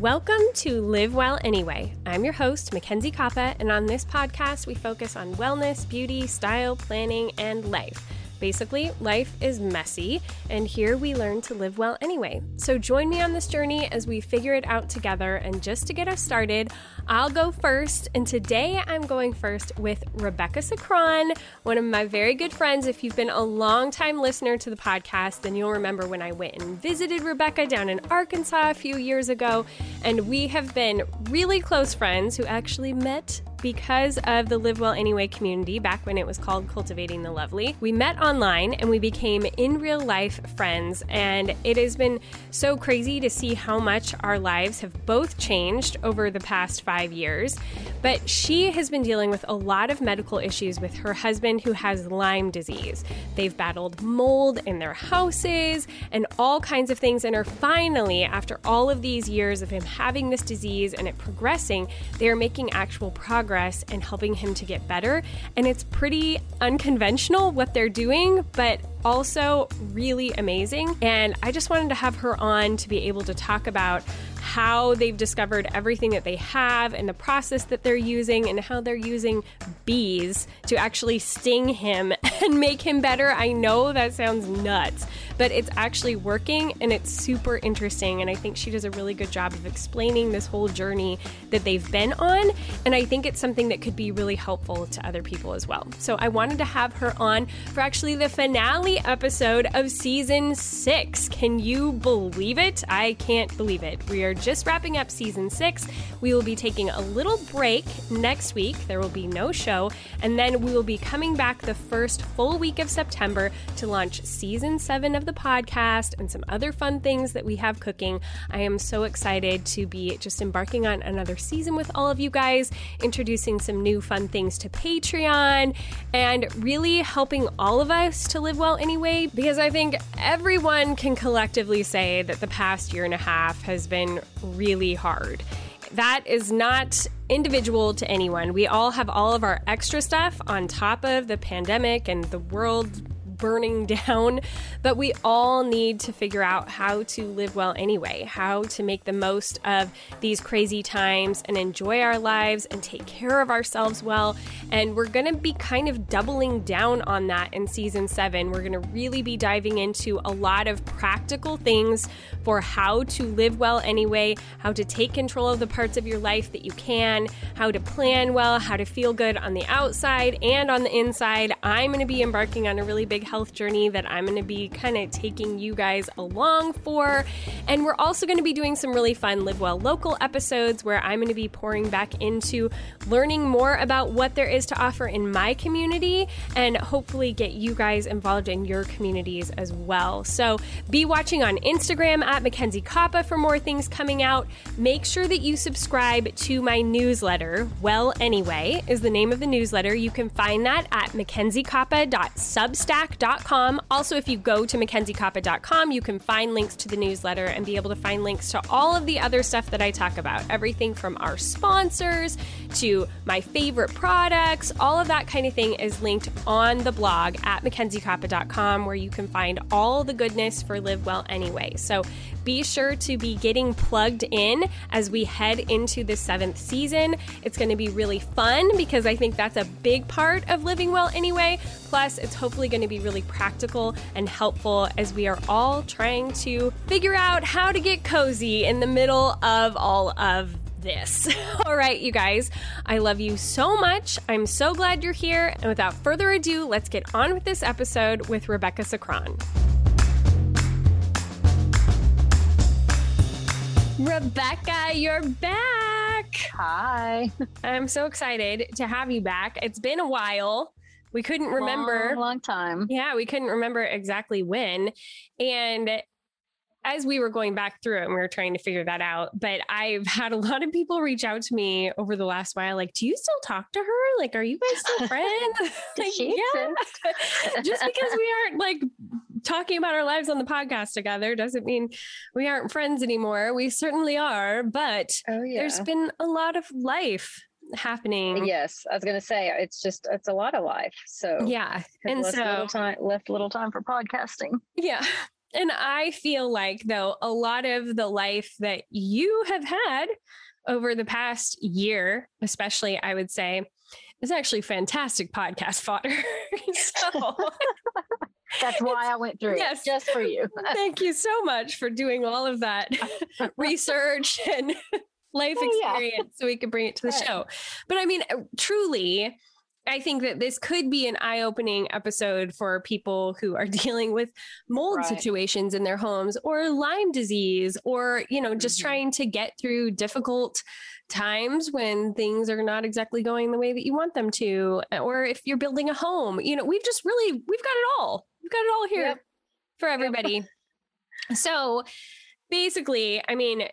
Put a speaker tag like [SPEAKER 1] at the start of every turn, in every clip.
[SPEAKER 1] Welcome to Live Well Anyway. I'm your host, Mackenzie Koppa, and on this podcast, we focus on wellness, beauty, style, planning, and life. Basically, life is messy, and here we learn to live well anyway. So join me on this journey as we figure it out together. And just to get us started, I'll go first. And today I'm going first with Rebecca Sacron, one of my very good friends. If you've been a long time listener to the podcast, then you'll remember when I went and visited Rebecca down in Arkansas a few years ago. And we have been really close friends who actually met because of the Live Well Anyway community back when it was called Cultivating the Lovely. We met online and we became in real life friends, and it has been so crazy to see how much our lives have both changed over the past five years. But she has been dealing with a lot of medical issues with her husband who has Lyme disease. They've battled mold in their houses and all kinds of things, and are finally, after all of these years of him having this disease and it progressing, they are making actual progress and helping him to get better. And it's pretty unconventional what they're doing, but also really amazing. And I just wanted to have her on to be able to talk about how they've discovered everything that they have and the process that they're using and how they're using bees to actually sting him and make him better. I know that sounds nuts, but it's actually working and it's super interesting. And I think she does a really good job of explaining this whole journey that they've been on. And I think it's something that could be really helpful to other people as well. So I wanted to have her on for actually the finale episode of season six. Can you believe it? I can't believe it. We are just wrapping up season six. We will be taking a little break next week. There will be no show. And then we will be coming back the first full week of September to launch season seven of the podcast and some other fun things that we have cooking. I am so excited to be just embarking on another season with all of you guys, introducing some new fun things to Patreon, and really helping all of us to live well anyway, because I think everyone can collectively say that the past year and a half has been really hard. That is not individual to anyone. We all have all of our extra stuff on top of the pandemic and the world burning down, but we all need to figure out how to live well anyway, how to make the most of these crazy times and enjoy our lives and take care of ourselves well. And we're going to be kind of doubling down on that in season seven. We're going to really be diving into a lot of practical things for how to live well anyway, how to take control of the parts of your life that you can, how to plan well, how to feel good on the outside and on the inside. I'm going to be embarking on a really big health journey that I'm going to be kind of taking you guys along for. And we're also going to be doing some really fun Live Well Local episodes where I'm going to be pouring back into learning more about what there is to offer in my community and hopefully get you guys involved in your communities as well. So be watching on Instagram at Mackenzie Koppa for more things coming out. Make sure that you subscribe to my newsletter. Well, anyway, is the name of the newsletter. You can find that at mackenziekoppa.substack.com Also, if you go to MackenzieKoppa.com, you can find links to the newsletter and be able to find links to all of the other stuff that I talk about. Everything from our sponsors to my favorite products, all of that kind of thing is linked on the blog at MackenzieKoppa.com, where you can find all the goodness for Live Well Anyway. So be sure to be getting plugged in as we head into the seventh season. It's going to be really fun because I think that's a big part of living well anyway. Plus, it's hopefully going to be really practical and helpful as we are all trying to figure out how to get cozy in the middle of all of this. All right, you guys, I love you so much. I'm so glad you're here. And without further ado, let's get on with this episode with Rebecca Sacron. Rebecca, you're back.
[SPEAKER 2] Hi.
[SPEAKER 1] I'm so excited to have you back. It's been a while. We couldn't remember.
[SPEAKER 2] Long, long time.
[SPEAKER 1] Yeah, we couldn't remember exactly when. And as we were going back through it, and we were trying to figure that out. But I've had a lot of people reach out to me over the last while, like, "Do you still talk to her? Like, are you guys still friends?" like, yeah. Just because we aren't like talking about our lives on the podcast together doesn't mean we aren't friends anymore. We certainly are, but
[SPEAKER 2] Oh
[SPEAKER 1] there's been a lot of life happening.
[SPEAKER 2] Uh, yes, I was gonna say uh, it's just it's a lot of life. So
[SPEAKER 1] Yeah. And so
[SPEAKER 2] little time left little time for podcasting.
[SPEAKER 1] Yeah. And I feel like, though, a lot of the life that you have had over the past year, especially, I would say, is actually fantastic podcast fodder. so
[SPEAKER 2] That's why I went through
[SPEAKER 1] Yes.
[SPEAKER 2] just for you.
[SPEAKER 1] thank you so much for doing all of that research and life
[SPEAKER 2] Oh, yeah.
[SPEAKER 1] experience so we could bring it to the
[SPEAKER 2] Right.
[SPEAKER 1] show. But I mean, truly, I think that this could be an eye opening episode for people who are dealing with mold
[SPEAKER 2] Right.
[SPEAKER 1] situations in their homes or Lyme disease or, you know, just
[SPEAKER 2] Mhm.
[SPEAKER 1] trying to get through difficult times when things are not exactly going the way that you want them to. Or if you're building a home, you know, we've just really, we've got it all. We've got it all here
[SPEAKER 2] Yep.
[SPEAKER 1] for everybody. so basically, I mean,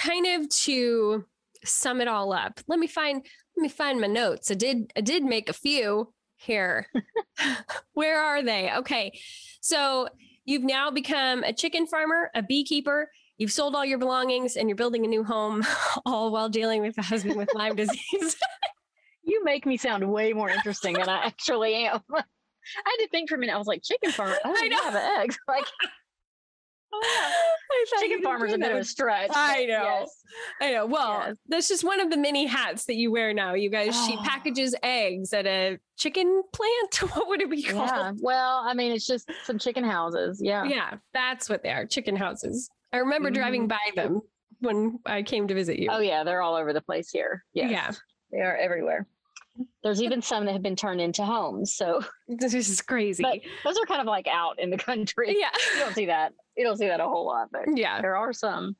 [SPEAKER 1] kind of to sum it all up, let me find let me find my notes. I did I did make a few here. Where are they? Okay. So you've now become a chicken farmer, a beekeeper. You've sold all your belongings and you're building a new home, all while dealing with a husband with Lyme disease.
[SPEAKER 2] You make me sound way more interesting than I actually am. I had to think for a minute. I was like, chicken farmer. Oh,
[SPEAKER 1] I
[SPEAKER 2] I
[SPEAKER 1] know.
[SPEAKER 2] have eggs. Like
[SPEAKER 1] I
[SPEAKER 2] chicken
[SPEAKER 1] didn't
[SPEAKER 2] farmer's a bit of a stretch.
[SPEAKER 1] I know.
[SPEAKER 2] yes.
[SPEAKER 1] I know. Well,
[SPEAKER 2] Yes.
[SPEAKER 1] that's just one of the many hats that you wear now. You guys, she
[SPEAKER 2] Oh.
[SPEAKER 1] packages eggs at a chicken plant. What would it be called?
[SPEAKER 2] Yeah. Well, I mean, it's just some chicken houses. Yeah.
[SPEAKER 1] Yeah, that's what they are chicken houses. I remember driving
[SPEAKER 2] Mhm.
[SPEAKER 1] by them when I came to visit you.
[SPEAKER 2] Oh yeah, they're all over the place here. Yes.
[SPEAKER 1] Yeah.
[SPEAKER 2] They are everywhere. There's even some that have been turned into homes. So
[SPEAKER 1] This is crazy.
[SPEAKER 2] But- those are kind of like out in the country.
[SPEAKER 1] yeah.
[SPEAKER 2] You don't see that. You don't see that a whole lot, but
[SPEAKER 1] Yeah.
[SPEAKER 2] there are some.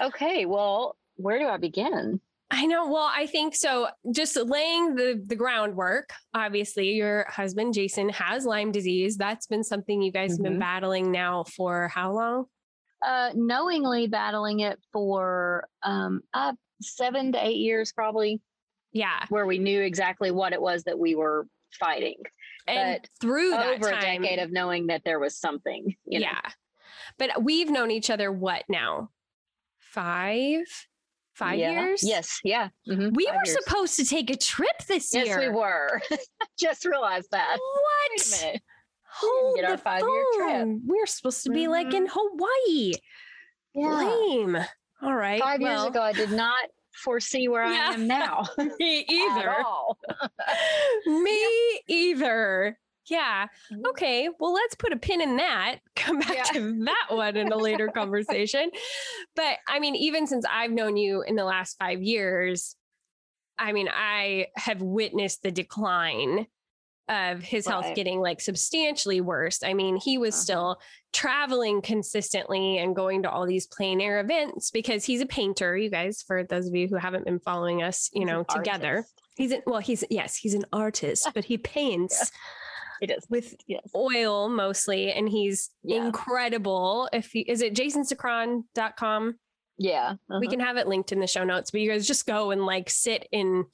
[SPEAKER 2] Okay, well, where do I begin?
[SPEAKER 1] I know. Well, I think so. Just laying the the groundwork. Obviously, your husband Jason has Lyme disease. That's been something you guys have been
[SPEAKER 2] Mhm.
[SPEAKER 1] battling now for how long?
[SPEAKER 2] Uh, knowingly battling it for um, uh, seven to eight years, probably,
[SPEAKER 1] Yeah,
[SPEAKER 2] where we knew exactly what it was that we were fighting.
[SPEAKER 1] and
[SPEAKER 2] But
[SPEAKER 1] through that
[SPEAKER 2] Over
[SPEAKER 1] time,
[SPEAKER 2] a decade of knowing that there was something. You know?
[SPEAKER 1] yeah. But we've known each other what now? Five, five
[SPEAKER 2] Yeah.
[SPEAKER 1] years.
[SPEAKER 2] Yes. Yeah. mhm,
[SPEAKER 1] We
[SPEAKER 2] five
[SPEAKER 1] were
[SPEAKER 2] years.
[SPEAKER 1] supposed to take a trip this
[SPEAKER 2] Yes,
[SPEAKER 1] year.
[SPEAKER 2] Yes, we were. Just realized that.
[SPEAKER 1] What?
[SPEAKER 2] Wait a minute.
[SPEAKER 1] Hold
[SPEAKER 2] get our
[SPEAKER 1] the phone. We're supposed to be like in Hawaii. Lame. All right.
[SPEAKER 2] Five years ago, I did not foresee where
[SPEAKER 1] Yeah.
[SPEAKER 2] I am now.
[SPEAKER 1] Me either. Me either. Yeah. Okay. Well, let's put a pin in that. Come back
[SPEAKER 2] Yeah.
[SPEAKER 1] to that one in a later conversation. But I mean, even since I've known you in the last five years, I mean, I have witnessed the decline of his health getting like substantially worse. I mean, he was
[SPEAKER 2] Uh-huh.
[SPEAKER 1] still traveling consistently and going to all these plein air events because he's a painter, you guys, for those of you who haven't been following us, you
[SPEAKER 2] He's
[SPEAKER 1] know, together.
[SPEAKER 2] artist.
[SPEAKER 1] He's an, well, he's yes, he's an artist, but he paints
[SPEAKER 2] It is.
[SPEAKER 1] with
[SPEAKER 2] Yes.
[SPEAKER 1] oil mostly, and he's
[SPEAKER 2] Yeah.
[SPEAKER 1] incredible. If he is it jasonsacron.com,
[SPEAKER 2] Yeah.
[SPEAKER 1] we
[SPEAKER 2] uh-huh.
[SPEAKER 1] can have it linked in the show notes, but you guys just go and like sit in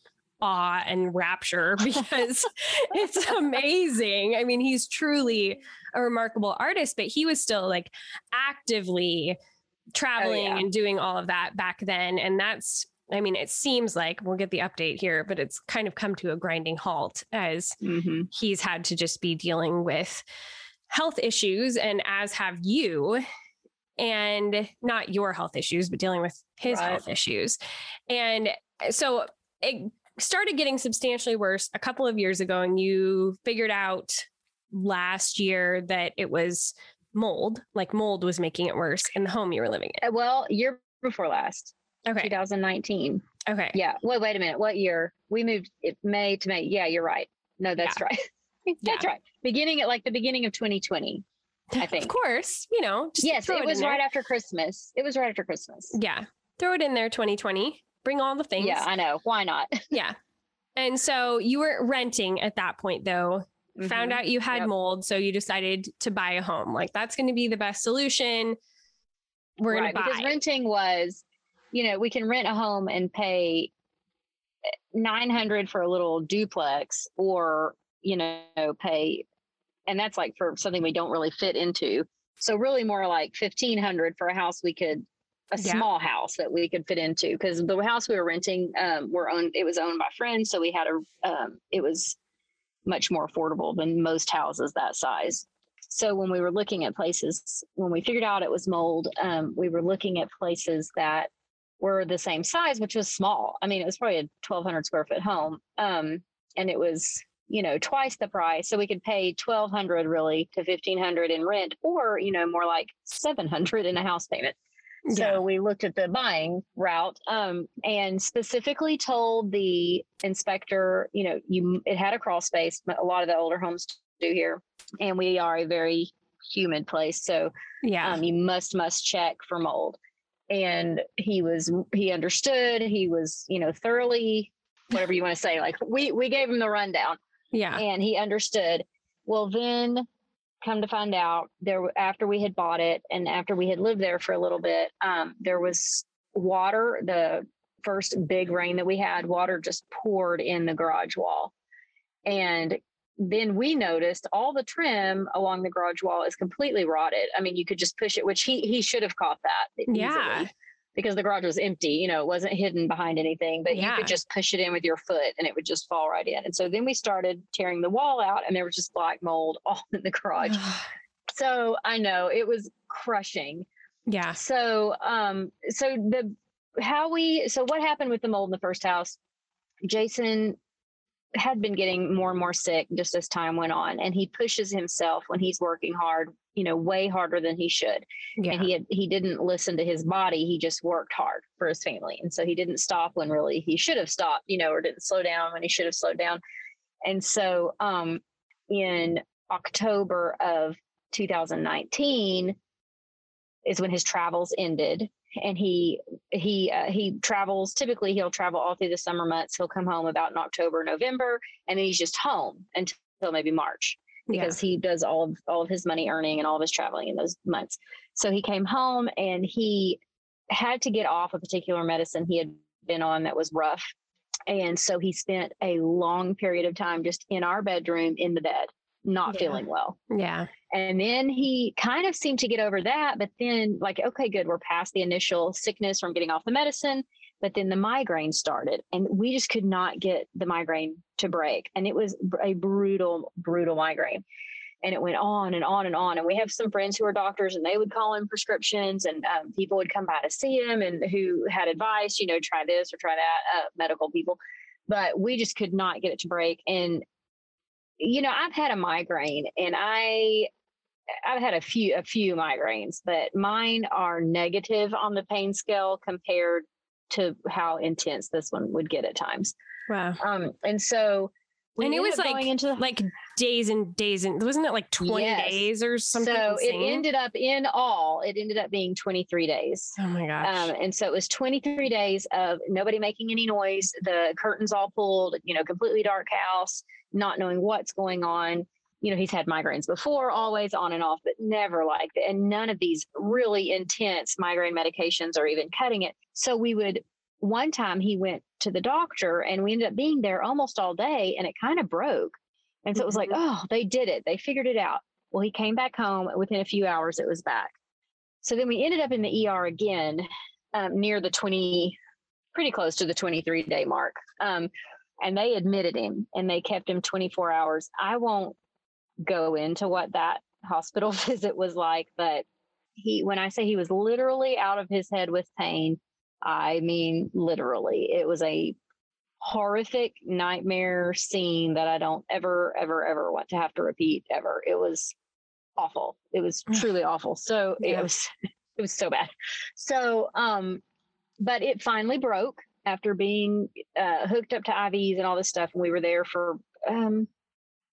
[SPEAKER 1] awe and rapture because it's amazing. I mean, he's truly a remarkable artist, but he was still like actively traveling oh, yeah. and doing all of that back then. And that's, I mean, it seems like we'll get the update here, but it's kind of come to a grinding halt as mm-hmm. he's had to just be dealing with health issues and as have you and not your health issues but dealing with his right. health issues and so it started getting substantially worse a couple of years ago and you figured out last year that it was mold like mold was making it worse in the home you were living in
[SPEAKER 2] uh, well year before last
[SPEAKER 1] okay
[SPEAKER 2] 2019
[SPEAKER 1] okay
[SPEAKER 2] yeah wait wait a minute what year we moved may to may yeah you're right no that's yeah. right That's yeah. right. Beginning at like the beginning of 2020. I think.
[SPEAKER 1] Of course, you know.
[SPEAKER 2] yes, it, it was right after Christmas. It was right after Christmas.
[SPEAKER 1] Yeah. Throw it in there 2020. Bring all the things.
[SPEAKER 2] Yeah, I know. Why not?
[SPEAKER 1] yeah. And so you were renting at that point though. Mm-hmm. Found out you had yep. mold, so you decided to buy a home. Like that's going to be the best solution. We're right, going to buy.
[SPEAKER 2] Because renting was, you know, we can rent a home and pay 900 for a little duplex or you know, pay. And that's like for something we don't really fit into. So really more like 1500 for a house we could, a yeah. small house that we could fit into. Cause the house we were renting, um, were owned, it was owned by friends. So we had a, um, it was much more affordable than most houses that size. So when we were looking at places, when we figured out it was mold, um, we were looking at places that were the same size, which was small. I mean, it was probably a 1200 square foot home. Um, and it was you know twice the price so we could pay 1200 really to 1500 in rent or you know more like 700 in a house payment yeah. so we looked at the buying route um, and specifically told the inspector you know you it had a crawl space but a lot of the older homes do here and we are a very humid place so
[SPEAKER 1] yeah
[SPEAKER 2] um, you must must check for mold and he was he understood he was you know thoroughly whatever you want to say like we we gave him the rundown
[SPEAKER 1] yeah.
[SPEAKER 2] And he understood. Well, then come to find out there after we had bought it and after we had lived there for a little bit, um, there was water, the first big rain that we had, water just poured in the garage wall. And then we noticed all the trim along the garage wall is completely rotted. I mean, you could just push it, which he he should have caught that.
[SPEAKER 1] Yeah
[SPEAKER 2] because the garage was empty. You know, it wasn't hidden behind anything, but yeah. you could just push it in with your foot and it would just fall right in. And so then we started tearing the wall out and there was just black mold all in the garage. so I know it was crushing.
[SPEAKER 1] Yeah.
[SPEAKER 2] So um so the how we so what happened with the mold in the first house? Jason had been getting more and more sick just as time went on and he pushes himself when he's working hard you know way harder than he should. Yeah. and he had he didn't listen to his body he just worked hard for his family. And so he didn't stop when really he should have stopped you know or didn't slow down when he should have slowed down. And so um in october of 2019 is when his travels ended and he he uh, he travels typically he'll travel all through the summer months he'll come home about in october november and then he's just home until maybe march because yeah. he does all of all of his money earning and all of his traveling in those months. So he came home and he had to get off a particular medicine he had been on that was rough. And so he spent a long period of time just in our bedroom in the bed, not yeah. feeling well.
[SPEAKER 1] Yeah.
[SPEAKER 2] And then he kind of seemed to get over that, but then like, okay, good, we're past the initial sickness from getting off the medicine. But then the migraine started, and we just could not get the migraine to break. And it was a brutal, brutal migraine. And it went on and on and on. And we have some friends who are doctors, and they would call in prescriptions, and um, people would come by to see him and who had advice, you know, try this or try that, uh, medical people. But we just could not get it to break. And, you know, I've had a migraine, and I I've had a few a few migraines, but mine are negative on the pain scale compared to how intense this one would get at times.
[SPEAKER 1] Wow.
[SPEAKER 2] Um, and so
[SPEAKER 1] and it was like into the, like days and days and wasn't it like 20 yes. days or something
[SPEAKER 2] so insane? it ended up in all it ended up being 23 days
[SPEAKER 1] oh my gosh
[SPEAKER 2] um, and so it was 23 days of nobody making any noise the curtains all pulled you know completely dark house not knowing what's going on you know, he's had migraines before, always on and off, but never like that. And none of these really intense migraine medications are even cutting it. So we would one time he went to the doctor and we ended up being there almost all day and it kind of broke. And so it was like,
[SPEAKER 1] Mhm.
[SPEAKER 2] oh, they did it. They figured it out. Well, he came back home within a few hours, it was back. So then we ended up in the ER again um, near the 20, pretty close to the 23 day mark. Um, and they admitted him and they kept him 24 hours. I won't go into what that hospital visit was like, but he, when I say he was literally out of his head with pain, I mean, literally, it was a horrific nightmare scene that I don't ever, ever, ever want to have to repeat ever. It was awful. It was truly awful. So
[SPEAKER 1] Yeah.
[SPEAKER 2] it was, it was so bad. So, um, but it finally broke after being uh, hooked up to IVs and all this stuff. And we were there for, um,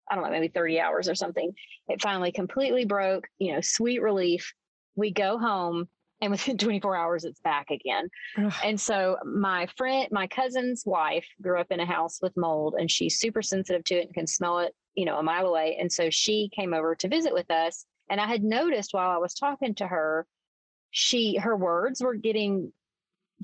[SPEAKER 2] I don't know, maybe 30 hours or something. It finally completely broke, you know, sweet relief. We go home and within 24 hours, it's back again.
[SPEAKER 1] Ugh.
[SPEAKER 2] And so my friend, my cousin's wife grew up in a house with mold and she's super sensitive to it and can smell it, you know, a mile away. And so she came over to visit with us. And I had noticed while I was talking to her, she, her words were getting,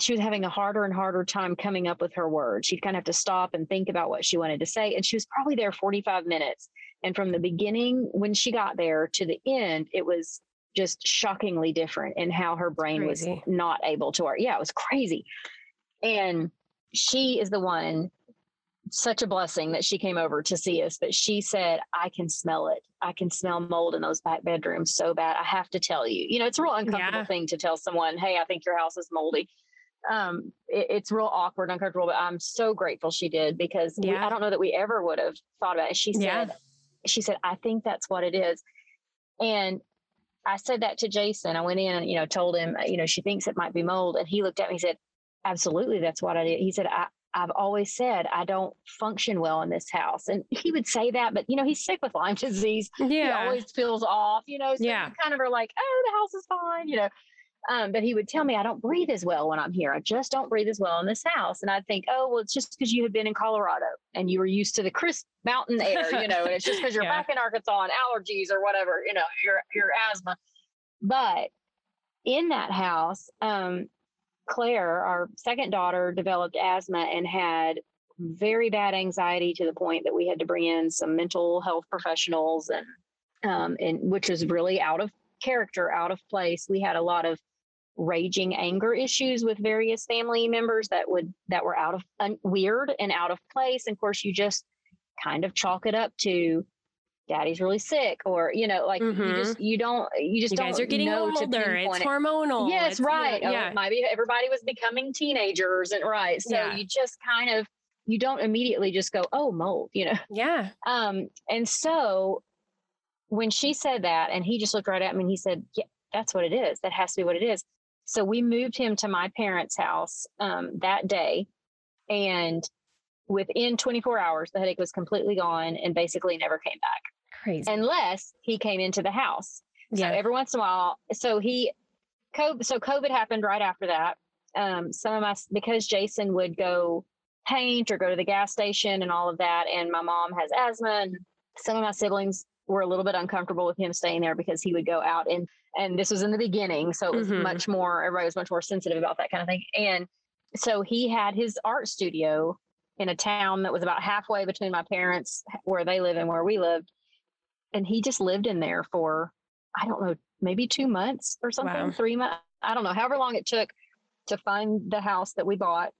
[SPEAKER 2] she was having a harder and harder time coming up with her words. She'd kind of have to stop and think about what she wanted to say. And she was probably there 45 minutes. And from the beginning, when she got there to the end, it was just shockingly different in how her brain was not able to work. Yeah, it was crazy. And she is the one, such a blessing that she came over to see us. But she said, I can smell it. I can smell mold in those back bedrooms so bad. I have to tell you. You know, it's a real uncomfortable
[SPEAKER 1] Yeah.
[SPEAKER 2] thing to tell someone, hey, I think your house is moldy. Um, it- it's real awkward, uncomfortable, but I'm so grateful she did because we- I don't know that we ever would have thought about it. She said,
[SPEAKER 1] Yeah.
[SPEAKER 2] she said, I think that's what it is. And I said that to Jason. I went in and, you know, told him, uh, you know, she thinks it might be mold. And he looked at me and said, absolutely, that's what I did. He said, I, I've always said I don't function well in this house. And he would say that, but, you know, he's sick with Lyme disease.
[SPEAKER 1] Yeah.
[SPEAKER 2] He always feels off, you know, so
[SPEAKER 1] Yeah.
[SPEAKER 2] you kind of are like, oh, the house is fine, you know. Um, but he would tell me I don't breathe as well when I'm here. I just don't breathe as well in this house. And I'd think, oh, well, it's just because you had been in Colorado and you were used to the crisp mountain air, you know, and it's just because you're
[SPEAKER 1] Yeah.
[SPEAKER 2] back in Arkansas and allergies or whatever, you know, your your asthma. But in that house, um, Claire, our second daughter, developed asthma and had very bad anxiety to the point that we had to bring in some mental health professionals and um, and which was really out of character, out of place. We had a lot of raging anger issues with various family members that would that were out of weird and out of place. And of course, you just kind of chalk it up to daddy's really sick or you know like
[SPEAKER 1] Mhm.
[SPEAKER 2] you just you don't you just
[SPEAKER 1] You
[SPEAKER 2] don't
[SPEAKER 1] guys are getting
[SPEAKER 2] know
[SPEAKER 1] older. It's
[SPEAKER 2] it.
[SPEAKER 1] hormonal.
[SPEAKER 2] Yes,
[SPEAKER 1] It's,
[SPEAKER 2] right. Oh,
[SPEAKER 1] yeah.
[SPEAKER 2] it might be everybody was becoming teenagers and right. So
[SPEAKER 1] Yeah.
[SPEAKER 2] you just kind of you don't immediately just go, oh, mold, you know.
[SPEAKER 1] Yeah.
[SPEAKER 2] Um, and so when she said that, and he just looked right at me and he said, Yeah, that's what it is. That has to be what it is. So we moved him to my parents' house um, that day. And within 24 hours, the headache was completely gone and basically never came back
[SPEAKER 1] Crazy.
[SPEAKER 2] unless he came into the house.
[SPEAKER 1] yeah.
[SPEAKER 2] So every once in a while, so he, COVID, so COVID happened right after that. Um, some of my, because Jason would go paint or go to the gas station and all of that. And my mom has asthma and some of my siblings were a little bit uncomfortable with him staying there because he would go out and, and this was in the beginning. So it was
[SPEAKER 1] Mhm.
[SPEAKER 2] much more, everybody was much more sensitive about that kind of thing. And so he had his art studio in a town that was about halfway between my parents, where they live and where we lived. And he just lived in there for, I don't know, maybe two months or something,
[SPEAKER 1] Wow.
[SPEAKER 2] three months. I don't know, however long it took to find the house that we bought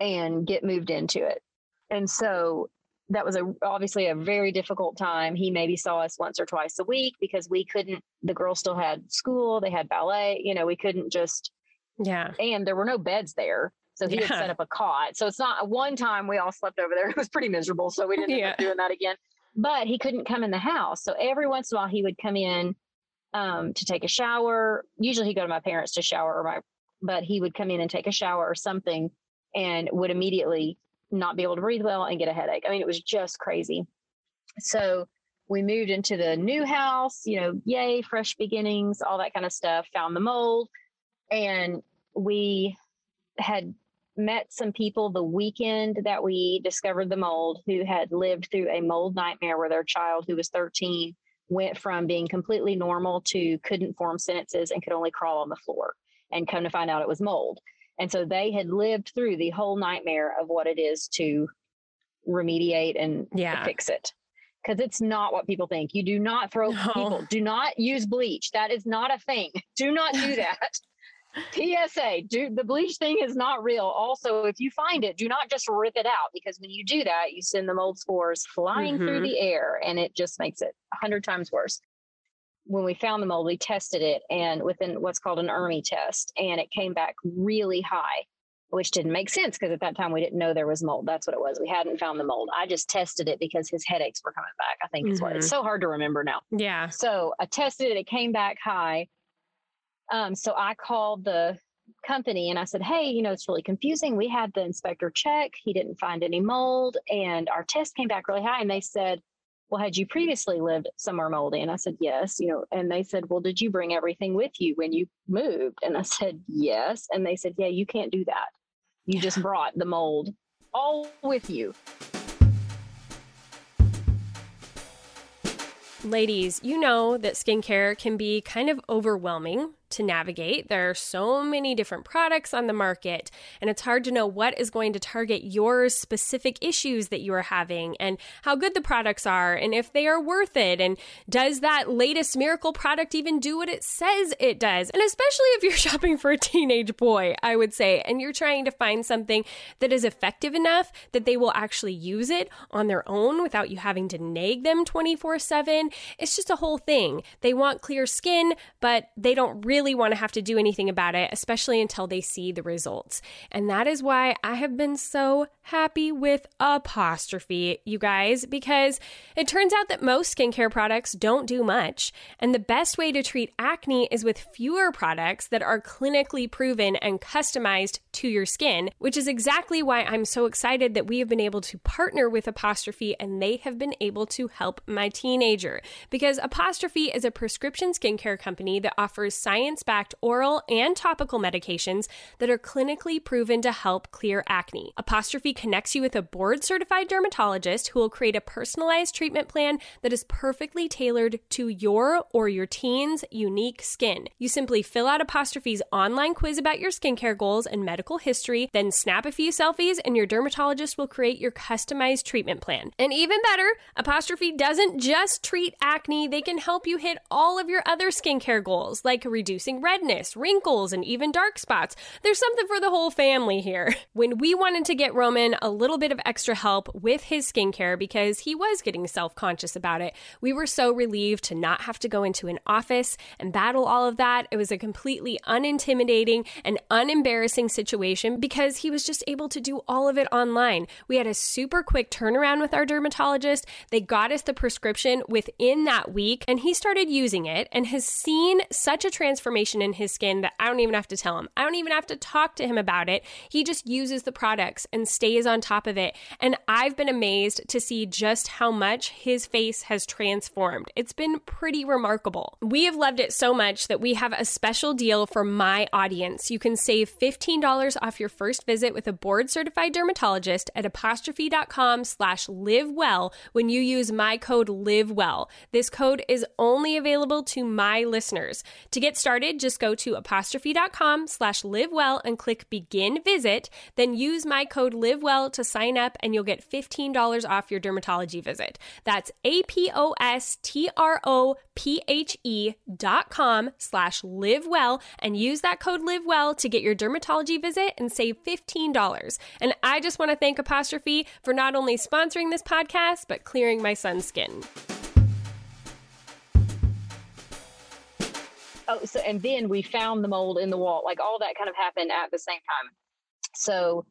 [SPEAKER 2] and get moved into it. And so that was a obviously a very difficult time. He maybe saw us once or twice a week because we couldn't the girls still had school, they had ballet, you know, we couldn't just
[SPEAKER 1] yeah.
[SPEAKER 2] and there were no beds there. So he had set up a cot. So it's not one time we all slept over there. It was pretty miserable. So we didn't end up
[SPEAKER 1] Yeah.
[SPEAKER 2] doing that again. But he couldn't come in the house. So every once in a while he would come in um, to take a shower. Usually he'd go to my parents to shower or my but he would come in and take a shower or something and would immediately not be able to breathe well and get a headache. I mean, it was just crazy. So we moved into the new house, you know, yay, fresh beginnings, all that kind of stuff, found the mold. And we had met some people the weekend that we discovered the mold who had lived through a mold nightmare where their child, who was 13, went from being completely normal to couldn't form sentences and could only crawl on the floor and come to find out it was mold. And so they had lived through the whole nightmare of what it is to remediate and
[SPEAKER 1] yeah.
[SPEAKER 2] fix it. Because it's not what people think. You do not throw
[SPEAKER 1] No.
[SPEAKER 2] people, do not use bleach. That is not a thing. Do not do that. PSA, do the bleach thing is not real. Also, if you find it, do not just rip it out because when you do that, you send the mold spores flying through
[SPEAKER 1] Mhm.
[SPEAKER 2] the air and it just makes it a hundred times worse. When we found the mold, we tested it and within what's called an ERMI test, and it came back really high, which didn't make sense because at that time we didn't know there was mold. That's what it was. We hadn't found the mold. I just tested it because his headaches were coming back. I think it's what it's so hard to remember now.
[SPEAKER 1] Yeah.
[SPEAKER 2] So I tested it, it came back high. Um, so I called the company and I said, Hey, you know, it's really confusing. We had the inspector check, he didn't find any mold, and our test came back really high. And they said, Well, had you previously lived somewhere moldy? And I said, Yes, you know, and they said, Well, did you bring everything with you when you moved? And I said, Yes. And they said, Yeah, you can't do that. You just brought the mold all with you.
[SPEAKER 1] Ladies, you know that skincare can be kind of overwhelming to navigate. There are so many different products on the market, and it's hard to know what is going to target your specific issues that you are having and how good the products are and if they are worth it. And does that latest miracle product even do what it says it does? And especially if you're shopping for a teenage boy, I would say, and you're trying to find something that is effective enough that they will actually use it on their own without you having to nag them 24 7. It's just a whole thing. They want clear skin, but they don't really want to have to do anything about it, especially until they see the results. And that is why I have been so happy with Apostrophe, you guys, because it turns out that most skincare products don't do much. And the best way to treat acne is with fewer products that are clinically proven and customized to your skin, which is exactly why I'm so excited that we have been able to partner with Apostrophe and they have been able to help my teenager. Because Apostrophe is a prescription skincare company that offers science backed oral and topical medications that are clinically proven to help clear acne. Apostrophe connects you with a board certified dermatologist who will create a personalized treatment plan that is perfectly tailored to your or your teen's unique skin. You simply fill out Apostrophe's online quiz about your skincare goals and medical history, then snap a few selfies, and your dermatologist will create your customized treatment plan. And even better, Apostrophe doesn't just treat acne, they can help you hit all of your other skincare goals, like reducing redness, wrinkles, and even dark spots. There's something for the whole family here. When we wanted to get Roman a little bit of extra help with his skincare because he was getting self conscious about it, we were so relieved to not have to go into an office and battle all of that. It was a completely unintimidating and unembarrassing situation because he was just able to do all of it online. We had a super quick turnaround with our dermatologist. They got us the prescription within that week, and he started using it and has seen such a transformation in his skin that I don't even have to tell him. I don't even have to talk to him about it. He just uses the products and stays on top of it. And I've been amazed to see just how much his face has transformed. It's been pretty remarkable. We have loved it so much that we have a special deal for my audience. You can save $15 off your first visit with a board certified dermatologist at apostrophe.com slash live well when you use my code live well. This code is only available to my listeners. To get started, just go to apostrophe.com slash live well and click begin visit. Then use my code live well to sign up and you'll get $15 off your dermatology visit. That's A-P-O-S-T-R-O-P-H-E dot com slash live well and use that code live well to get your dermatology visit and save $15. And I just want to thank Apostrophe for not only sponsoring this podcast, but clearing my son's skin.
[SPEAKER 2] Oh so and then we found the mold in the wall like all that kind of happened at the same time. So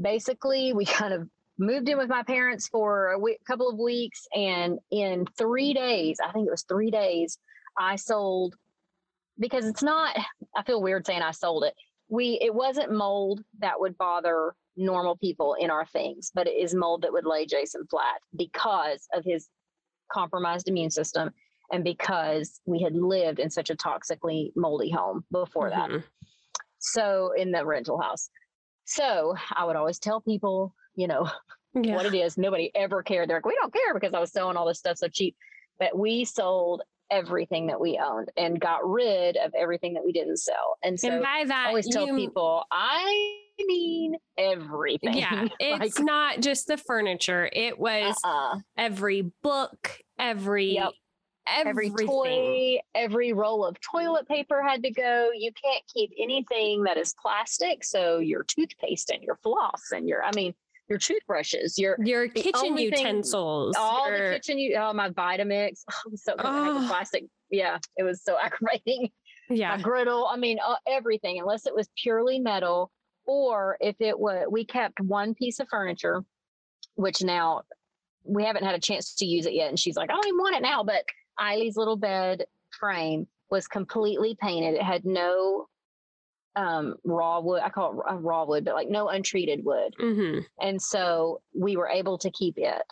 [SPEAKER 2] basically we kind of moved in with my parents for a couple of weeks and in three days i think it was three days i sold because it's not i feel weird saying i sold it. We it wasn't mold that would bother normal people in our things but it is mold that would lay jason flat because of his compromised immune system and because we had lived in such a toxically moldy home before that.
[SPEAKER 1] Mhm.
[SPEAKER 2] So in the rental house. So I would always tell people, you know,
[SPEAKER 1] Yeah.
[SPEAKER 2] what it is. Nobody ever cared. They're like, we don't care because I was selling all this stuff so cheap. But we sold everything that we owned and got rid of everything that we didn't sell. And so
[SPEAKER 1] and by that,
[SPEAKER 2] I always tell
[SPEAKER 1] you-
[SPEAKER 2] people, I mean everything.
[SPEAKER 1] Yeah, it's
[SPEAKER 2] Like,
[SPEAKER 1] not just the furniture. It was
[SPEAKER 2] uh-uh.
[SPEAKER 1] every book, every
[SPEAKER 2] Yep. Every
[SPEAKER 1] everything.
[SPEAKER 2] toy, every roll of toilet paper had to go. You can't keep anything that is plastic. So your toothpaste and your floss and your, I mean, your toothbrushes, your
[SPEAKER 1] Your kitchen
[SPEAKER 2] only thing-
[SPEAKER 1] utensils.
[SPEAKER 2] all
[SPEAKER 1] your-
[SPEAKER 2] the kitchen, you, oh, my Vitamix. Oh, so
[SPEAKER 1] Oh.
[SPEAKER 2] plastic. Yeah, it was so aggravating.
[SPEAKER 1] yeah.
[SPEAKER 2] My griddle. I mean, uh, everything, unless it was purely metal, or if it was, we kept one piece of furniture, which now we haven't had a chance to use it yet. And she's like, I don't even want it now. But Eileen's little bed frame was completely painted. It had no um raw wood. I call it uh, raw wood, but like no untreated wood
[SPEAKER 1] hmm
[SPEAKER 2] and so we were able to keep it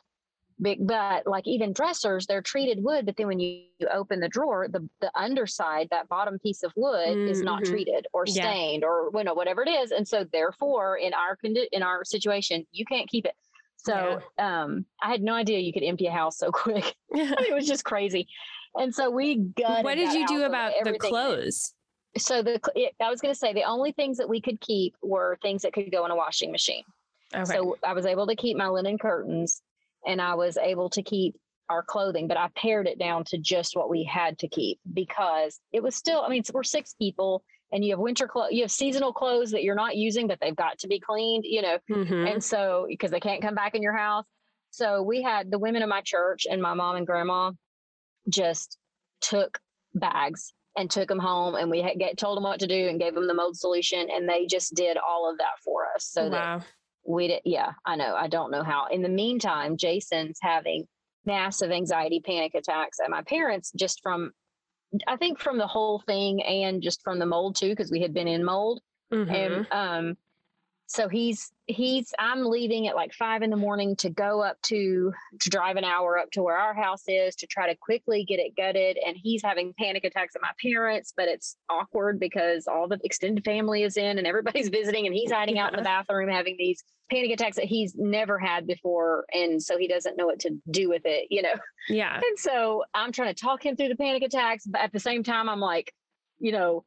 [SPEAKER 2] Big, but like even dressers they're treated wood but then when you, you open the drawer the the underside that bottom piece of wood is not
[SPEAKER 1] Mhm.
[SPEAKER 2] treated or
[SPEAKER 1] Yeah.
[SPEAKER 2] stained or you know whatever it is and so therefore in our condi- in our situation you can't keep it so um i had no idea you could empty a house so quick it was just crazy and so we got
[SPEAKER 1] what did you do about the clothes?
[SPEAKER 2] so the it, i was going to say the only things that we could keep were things that could go in a washing machine
[SPEAKER 1] Okay.
[SPEAKER 2] so I was able to keep my linen curtains and I was able to keep our clothing, but I pared it down to just what we had to keep because it was still, I mean, we're six people and you have winter clothes, you have seasonal clothes that you're not using, but they've got to be cleaned, you know,
[SPEAKER 1] Mhm.
[SPEAKER 2] and so because they can't come back in your house. So we had the women in my church and my mom and grandma just took bags and took them home and we had get told them what to do and gave them the mold solution and they just did all of that for us so that we did yeah i know i don't know how in the meantime jason's having massive anxiety panic attacks at my parents just from i think from the whole thing and just from the mold too because we had been in mold
[SPEAKER 1] Mhm.
[SPEAKER 2] and um so he's he's i'm leaving at like five in the morning to go up to to drive an hour up to where our house is to try to quickly get it gutted. And he's having panic attacks at my parents but it's awkward because all the extended family is in and everybody's visiting and he's hiding out in the bathroom having these panic attacks that he's never had before. And so he doesn't know what to do with it you know?
[SPEAKER 1] Yeah.
[SPEAKER 2] and so I'm trying to talk him through the panic attacks, but at the same time, I'm like, you know,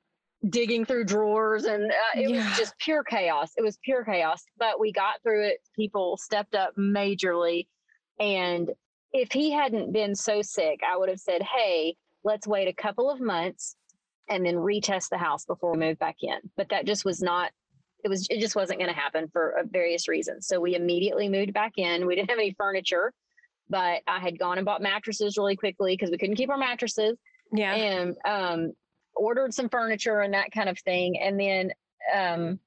[SPEAKER 2] digging through drawers and uh, it
[SPEAKER 1] Yeah.
[SPEAKER 2] was just pure chaos. It was pure chaos, but we got through it. People stepped up majorly. And if he hadn't been so sick, I would have said, hey, let's wait a couple of months and then retest the house before we move back in. But that just was not. It was. It just wasn't going to happen for uh, various reasons. So we immediately moved back in. We didn't have any furniture but I had gone and bought mattresses really quickly because we couldn't keep our mattresses
[SPEAKER 1] Yeah.
[SPEAKER 2] and um, ordered some furniture and that kind of thing. And then um,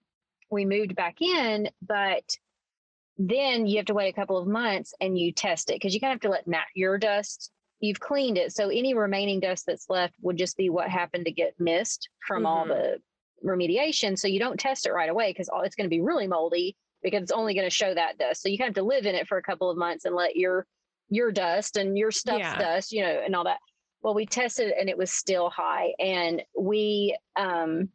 [SPEAKER 2] we moved back in, but then you have to wait a couple of months and you test it because you kind of have to let nat- your dust. You've cleaned it, so any remaining dust that's left would just be what happened to get missed from all
[SPEAKER 1] Mhm.
[SPEAKER 2] the remediation. So you don't test it right away because it's going to be really moldy because it's only going to show that dust. So you kind of have to live in it for a couple of months and let your your dust and your stuff's
[SPEAKER 1] Yeah.
[SPEAKER 2] dust, you know, and all that. Well, we tested and it was still high, and we um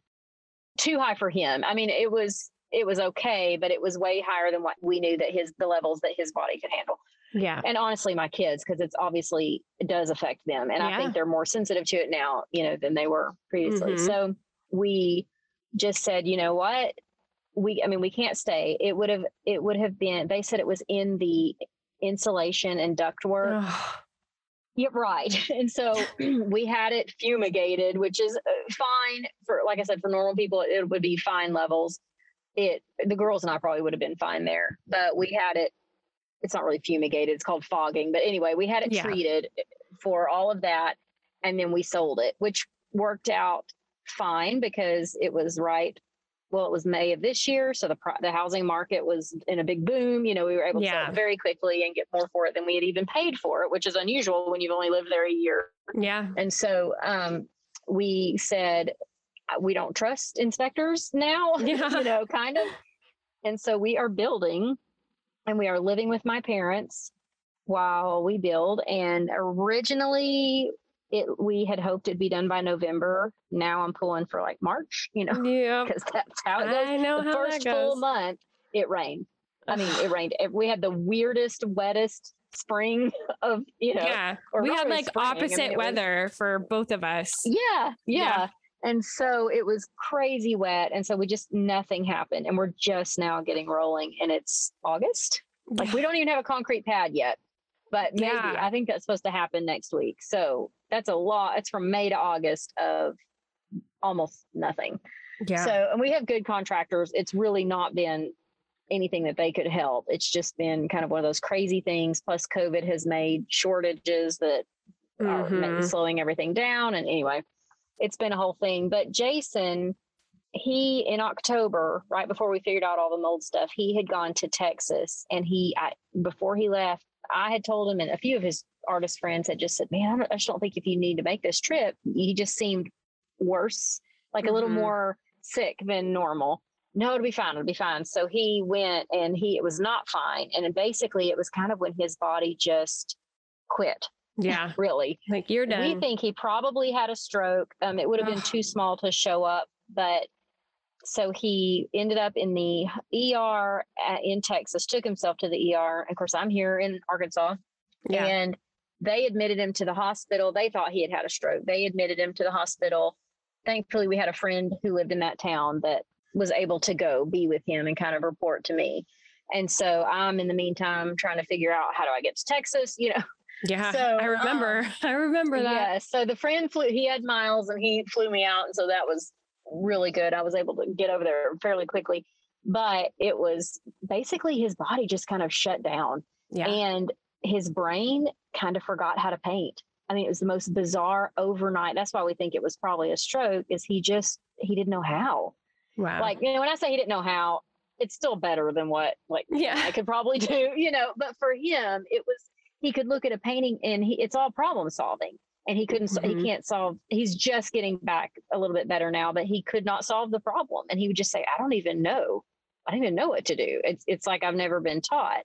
[SPEAKER 2] too high for him. I mean, it was it was okay, but it was way higher than what we knew that his the levels that his body could handle.
[SPEAKER 1] Yeah.
[SPEAKER 2] And honestly, my kids, because it's obviously it does affect them, and I think they're more sensitive to it now, you know, than they were previously.
[SPEAKER 1] Mhm.
[SPEAKER 2] So we just said, you know what, we I mean, we can't stay. It would have it would have been. They said it was in the insulation and ductwork.
[SPEAKER 1] Ugh.
[SPEAKER 2] Yeah, right. And so we had it fumigated, which is uh, fine for, like I said, for normal people, it would be fine levels. It, the girls and I probably would have been fine there, but we had it. It's not really fumigated; it's called fogging. But anyway, we had it
[SPEAKER 1] Yeah.
[SPEAKER 2] treated for all of that, and then we sold it, which worked out fine because it was right. Well, it was May of this year, so the the housing market was in a big boom. You know, we were able to sell
[SPEAKER 1] Yeah.
[SPEAKER 2] it very quickly and get more for it than we had even paid for it, which is unusual when you've only lived there a year.
[SPEAKER 1] Yeah.
[SPEAKER 2] And so um, we said, uh, we don't trust inspectors now,
[SPEAKER 1] Yeah.
[SPEAKER 2] you know, kind of. And so we are building and we are living with my parents while we build. And originally, it we had hoped it'd be done by November. Now I'm pulling for like March, you know,
[SPEAKER 1] Yeah.
[SPEAKER 2] because that's how it goes
[SPEAKER 1] I know
[SPEAKER 2] the
[SPEAKER 1] how
[SPEAKER 2] first
[SPEAKER 1] that
[SPEAKER 2] full month it rained. I mean, it rained. We had the weirdest, wettest spring of you know.
[SPEAKER 1] Yeah, we had like spring. opposite I mean, weather was, for both of us.
[SPEAKER 2] Yeah, yeah, yeah. And so it was crazy wet. And so we just, nothing happened. And we're just now getting rolling. And it's August. Like we don't even have a concrete pad yet, but maybe yeah. I think that's supposed to happen next week. So that's a lot. It's from May to August of almost nothing. Yeah. So, and we have good contractors. It's really not been anything that they could help. It's just been kind of one of those crazy things. Plus, COVID has made shortages that mm-hmm. are slowing everything down. And anyway, it's been a whole thing. But Jason, he in October, right before we figured out all the mold stuff, he had gone to Texas, and he I, before he left, I had told him, and a few of his artist friends had just said, "Man, I, I just don't think if you need to make this trip." He just seemed worse, like mm-hmm. a little mm-hmm. more sick than normal. No, it'll be fine. It'll be fine. So he went, and he it was not fine, and basically it was kind of when his body just quit.
[SPEAKER 1] Yeah.
[SPEAKER 2] really.
[SPEAKER 1] Like you're done.
[SPEAKER 2] We think he probably had a stroke. Um, it would have been too small to show up, but so he ended up in the ER in Texas, took himself to the ER. Of course, I'm here in Arkansas. Yeah. And they admitted him to the hospital. They thought he had had a stroke. They admitted him to the hospital. Thankfully, we had a friend who lived in that town that was able to go be with him and kind of report to me. And so I'm in the meantime trying to figure out how do I get to Texas, you know,
[SPEAKER 1] yeah, so, I remember. Um, I remember that.
[SPEAKER 2] Yeah. So the friend flew. He had miles, and he flew me out, and so that was really good. I was able to get over there fairly quickly, but it was basically his body just kind of shut down, yeah. and his brain kind of forgot how to paint. I mean, it was the most bizarre overnight. That's why we think it was probably a stroke. Is he just he didn't know how? Wow. Like you know, when I say he didn't know how, it's still better than what like yeah I could probably do. You know, but for him, it was he could look at a painting and he, it's all problem solving and he couldn't mm-hmm. he can't solve he's just getting back a little bit better now but he could not solve the problem. And he would just say i don't even know. I don't even know what to do. It's it's like i've never been taught.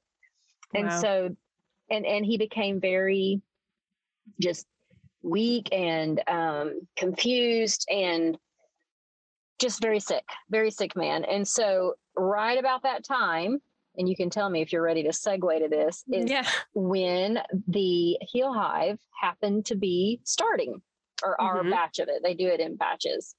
[SPEAKER 2] And wow. so and and he became very just weak and um confused and just very sick very sick man. And so right about that time and you can tell me if you're ready to segue to this, is yeah. when the Heal Hive happened to be starting or mm-hmm. our batch of it. They do it in batches.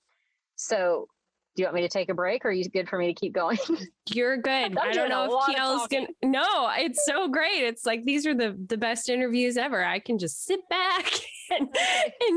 [SPEAKER 2] So do you want me to take a break or are you good for me to keep going?
[SPEAKER 1] You're good. I don't know if Kiel's gonna no, it's so great. It's like these are the the best interviews ever. I can just sit back and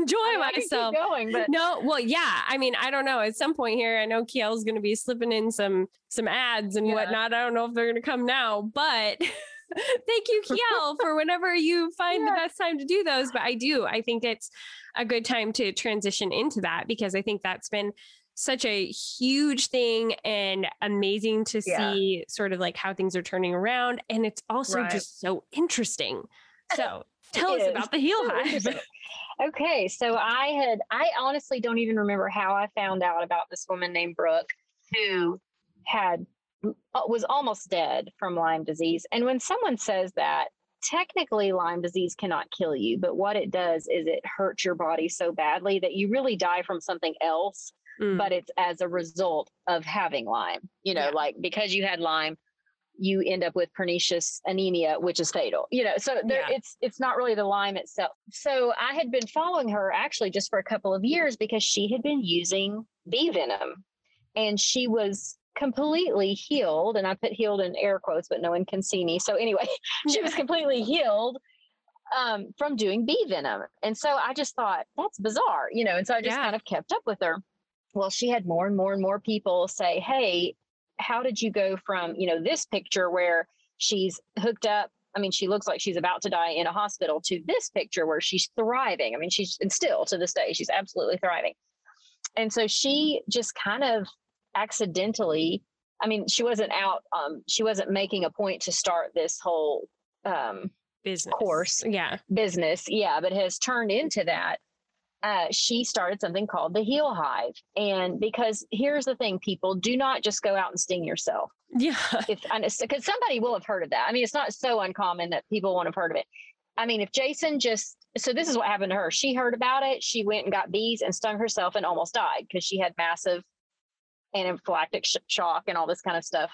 [SPEAKER 1] enjoy I myself.
[SPEAKER 2] going, but
[SPEAKER 1] no, well, yeah. I mean, I don't know. At some point here, I know Kiel's gonna be slipping in some some ads and yeah. whatnot. I don't know if they're gonna come now, but thank you, Kiel, for whenever you find yeah. the best time to do those. But I do. I think it's a good time to transition into that because I think that's been such a huge thing and amazing to yeah. see sort of like how things are turning around. And it's also right. just so interesting. So tell us is. about the Heal Hive.
[SPEAKER 2] okay. So I had, I honestly don't even remember how I found out about this woman named Brooke who had, uh, was almost dead from Lyme disease. And when someone says that, technically Lyme disease cannot kill you, but what it does is it hurts your body so badly that you really die from something else mm. but it's as a result of having Lyme. You know, yeah. like because you had Lyme, you end up with pernicious anemia, which is fatal. You know, so there, yeah. it's it's not really the Lyme itself. So I had been following her actually just for a couple of years because she had been using bee venom, and she was completely healed. And I put healed in air quotes, but no one can see me. So anyway, she was completely healed um, from doing bee venom. And so I just thought that's bizarre, you know. And so I just yeah. kind of kept up with her well she had more and more and more people say hey how did you go from you know this picture where she's hooked up i mean she looks like she's about to die in a hospital to this picture where she's thriving. I mean she's and still to this day she's absolutely thriving. And so she just kind of accidentally i mean she wasn't out um she wasn't making a point to start this whole um
[SPEAKER 1] business.
[SPEAKER 2] course.
[SPEAKER 1] Yeah.
[SPEAKER 2] Business yeah but has turned into that uh, she started something called the Heal Hive. And because here's the thing, people do not just go out and sting yourself.
[SPEAKER 1] Yeah.
[SPEAKER 2] Because somebody will have heard of that. I mean, it's not so uncommon that people won't have heard of it. I mean, if Jason just, so this is what happened to her. She heard about it. She went and got bees and stung herself and almost died because she had massive anaphylactic sh- shock and all this kind of stuff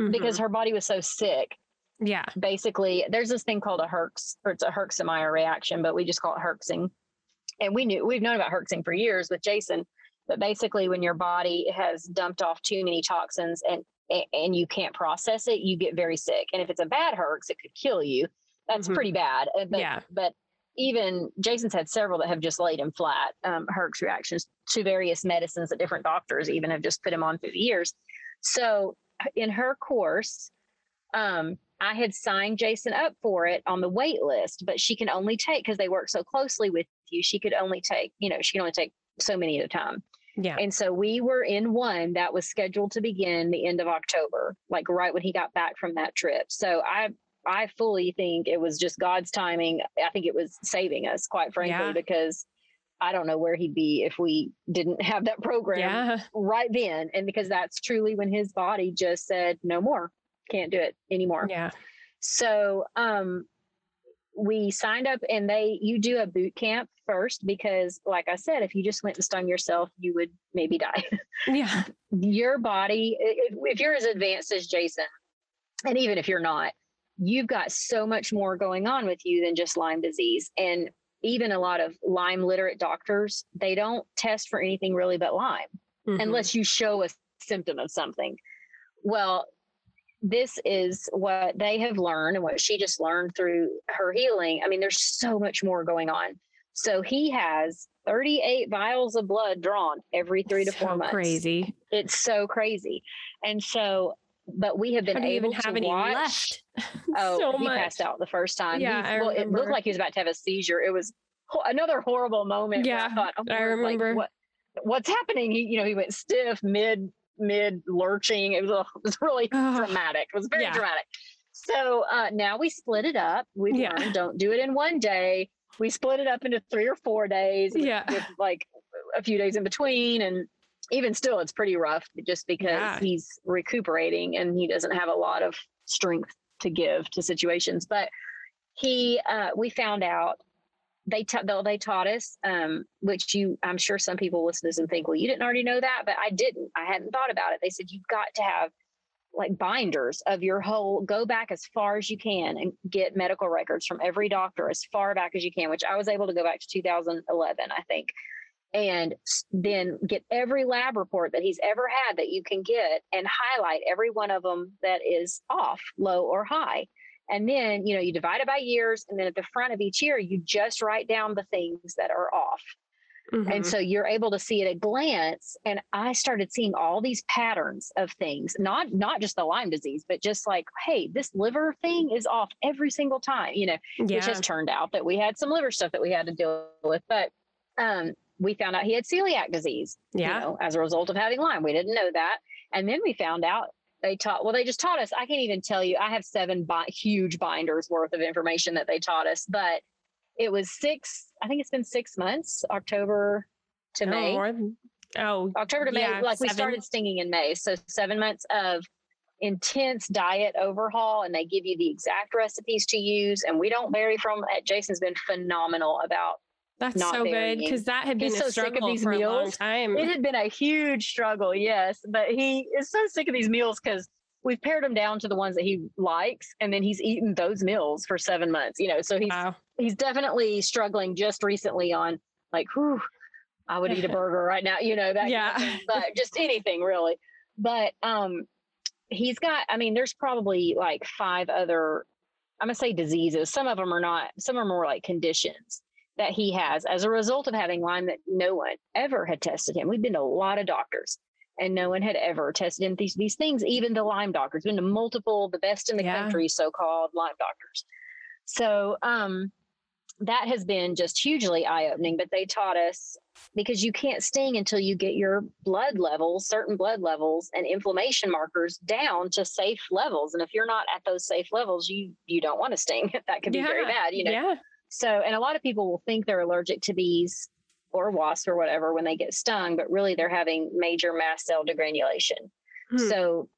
[SPEAKER 2] mm-hmm. because her body was so sick
[SPEAKER 1] Yeah.
[SPEAKER 2] basically there's this thing called a Herx or it's a Herxheimer reaction, but we just call it Herxing. And we knew we've known about Herxing for years with Jason, but basically when your body has dumped off too many toxins and and you can't process it, you get very sick. And if it's a bad Herx, it could kill you. That's
[SPEAKER 1] Mhm.
[SPEAKER 2] pretty bad. Uh, But,
[SPEAKER 1] Yeah.
[SPEAKER 2] but even Jason's had several that have just laid him flat, um, Herx reactions to various medicines that different doctors even have just put him on through the years. So in her course, um, I had signed Jason up for it on the wait list, but she can only take because they work so closely with you. She could only take, you know, she can only take so many at a time.
[SPEAKER 1] Yeah.
[SPEAKER 2] And so we were in one that was scheduled to begin the end of October, like right when he got back from that trip. So I I fully think it was just God's timing. I think it was saving us, quite frankly,
[SPEAKER 1] Yeah.
[SPEAKER 2] because I don't know where he'd be if we didn't have that program
[SPEAKER 1] Yeah.
[SPEAKER 2] right then. And because that's truly when his body just said, no more, can't do it anymore.
[SPEAKER 1] Yeah.
[SPEAKER 2] So um we signed up and they you do a boot camp first because like I said, if you just went and stung yourself, you would maybe die.
[SPEAKER 1] Yeah.
[SPEAKER 2] your body, if, if you're as advanced as Jason, and even if you're not, you've got so much more going on with you than just Lyme disease. And even a lot of Lyme literate doctors, they don't test for anything really but Lyme
[SPEAKER 1] Mhm.
[SPEAKER 2] unless you show a symptom of something. Well, this is what they have learned and what she just learned through her healing. I mean, there's so much more going on. So he has 38 vials of blood drawn every three to
[SPEAKER 1] So
[SPEAKER 2] four months.
[SPEAKER 1] Crazy.
[SPEAKER 2] It's so crazy. And so, but we have been
[SPEAKER 1] How
[SPEAKER 2] able
[SPEAKER 1] even have
[SPEAKER 2] to
[SPEAKER 1] any
[SPEAKER 2] watch.
[SPEAKER 1] left?
[SPEAKER 2] Oh,
[SPEAKER 1] so
[SPEAKER 2] he
[SPEAKER 1] much.
[SPEAKER 2] passed out the first time.
[SPEAKER 1] Yeah,
[SPEAKER 2] He- well, it looked like he was about to have a seizure. It was ho- another horrible moment.
[SPEAKER 1] Yeah,
[SPEAKER 2] I thought, oh,
[SPEAKER 1] I
[SPEAKER 2] Lord, like,
[SPEAKER 1] remember.
[SPEAKER 2] what, what's happening? He, you know, he went stiff mid mid lurching. It was, ugh, it was really
[SPEAKER 1] Ugh.
[SPEAKER 2] dramatic. It was very
[SPEAKER 1] Yeah.
[SPEAKER 2] dramatic. So uh, now we split it up. We
[SPEAKER 1] Yeah.
[SPEAKER 2] learned don't do it in one day. We split it up into three or four days. with-
[SPEAKER 1] Yeah.
[SPEAKER 2] with like a few days in between, and even still, it's pretty rough just because
[SPEAKER 1] Yeah.
[SPEAKER 2] he's recuperating and he doesn't have a lot of strength to give to situations. But he, uh, we found out they ta- they taught us, um, which you, I'm sure some people listen to this and think, well, you didn't already know that, but I didn't. I hadn't thought about it. They said you've got to have like binders of your whole go back as far as you can and get medical records from every doctor as far back as you can which i was able to go back to 2011 i think and then get every lab report that he's ever had that you can get and highlight every one of them that is off low or high and then you know you divide it by years and then at the front of each year you just write down the things that are off
[SPEAKER 1] Mhm.
[SPEAKER 2] and so you're able to see it at a glance and i started seeing all these patterns of things not not just the lyme disease but just like hey this liver thing is off every single time you know
[SPEAKER 1] yeah.
[SPEAKER 2] which has turned out that we had some liver stuff that we had to deal with but um we found out he had celiac disease
[SPEAKER 1] yeah.
[SPEAKER 2] you know as a result of having lyme we didn't know that and then we found out they taught well they just taught us i can't even tell you i have seven bi- huge binders worth of information that they taught us but it was six i think it's been six months october to
[SPEAKER 1] No,
[SPEAKER 2] may.
[SPEAKER 1] than- oh,
[SPEAKER 2] october to may
[SPEAKER 1] yeah,
[SPEAKER 2] like we started stinging in may so seven months of intense diet overhaul and they give you the exact recipes to use and we don't vary from it jason's been phenomenal about
[SPEAKER 1] that's so good because that had been
[SPEAKER 2] He's
[SPEAKER 1] a
[SPEAKER 2] so sick of
[SPEAKER 1] struggle
[SPEAKER 2] these
[SPEAKER 1] for a long time.
[SPEAKER 2] it had been a huge struggle, yes, but he is so sick of these meals because we've pared him down to the ones that he likes, and then he's eaten those meals for seven months. You know, so he's
[SPEAKER 1] wow.
[SPEAKER 2] he's definitely struggling just recently on like, whew, I would eat a burger right now. You know that, kind of
[SPEAKER 1] Yeah.
[SPEAKER 2] but just anything really. But um, he's got. I mean, there's probably like five other. I'm gonna say diseases. Some of them are not. Some are more like conditions that he has as a result of having Lyme that no one ever had tested him. We've been to a lot of doctors and no one had ever tested him these, these things, even the Lyme doctors, been to multiple, the best in the
[SPEAKER 1] Yeah.
[SPEAKER 2] country, so-called Lyme doctors. So um, that has been just hugely eye-opening, but they taught us because you can't sting until you get your blood levels, certain blood levels and inflammation markers down to safe levels. And if you're not at those safe levels, you you don't want to sting. that could be very bad, you know.
[SPEAKER 1] Yeah.
[SPEAKER 2] So, and a lot of people will think they're allergic to bees or wasps or whatever when they get stung, but really they're having major mast cell degranulation.
[SPEAKER 1] Hmm.
[SPEAKER 2] So,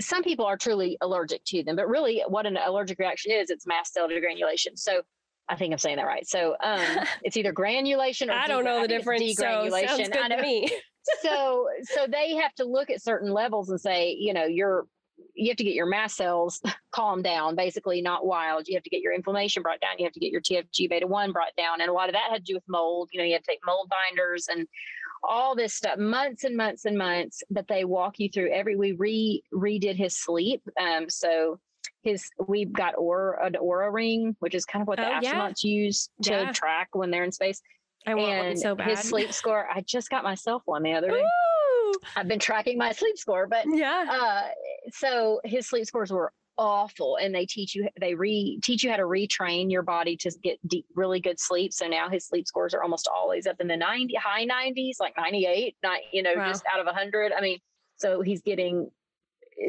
[SPEAKER 2] some people are truly allergic to them, but really what an allergic reaction is, it's mast cell degranulation. So, I think I'm saying that right. So, um, it's either granulation or
[SPEAKER 1] I don't know the difference. So
[SPEAKER 2] degranulation.
[SPEAKER 1] sounds
[SPEAKER 2] I
[SPEAKER 1] good to me.
[SPEAKER 2] so so they have to look at certain levels and say you know you're you have to get your mast cells calmed down, basically not wild. You have to get your inflammation brought down. You have to get your TFG beta 1 brought down. And a lot of that had to do with mold. You know, you have to take mold binders and all this stuff, months and months and months that they walk you through every, we re redid his sleep. Um, so his, we've got Oura, an Oura ring, which is kind of what the
[SPEAKER 1] Oh, yeah.
[SPEAKER 2] astronauts use to
[SPEAKER 1] Yeah.
[SPEAKER 2] track when they're in space.
[SPEAKER 1] I want one
[SPEAKER 2] and
[SPEAKER 1] so bad.
[SPEAKER 2] his sleep score, I just got myself one the other day.
[SPEAKER 1] Ooh,
[SPEAKER 2] I've been tracking my sleep score, but
[SPEAKER 1] yeah.
[SPEAKER 2] uh, so his sleep scores were awful, and they teach you they re teach you how to retrain your body to get deep, really good sleep. So now his sleep scores are almost always up in the ninety high nineties, like ninety eight, not you know
[SPEAKER 1] Wow.
[SPEAKER 2] just out of hundred. I mean, so he's getting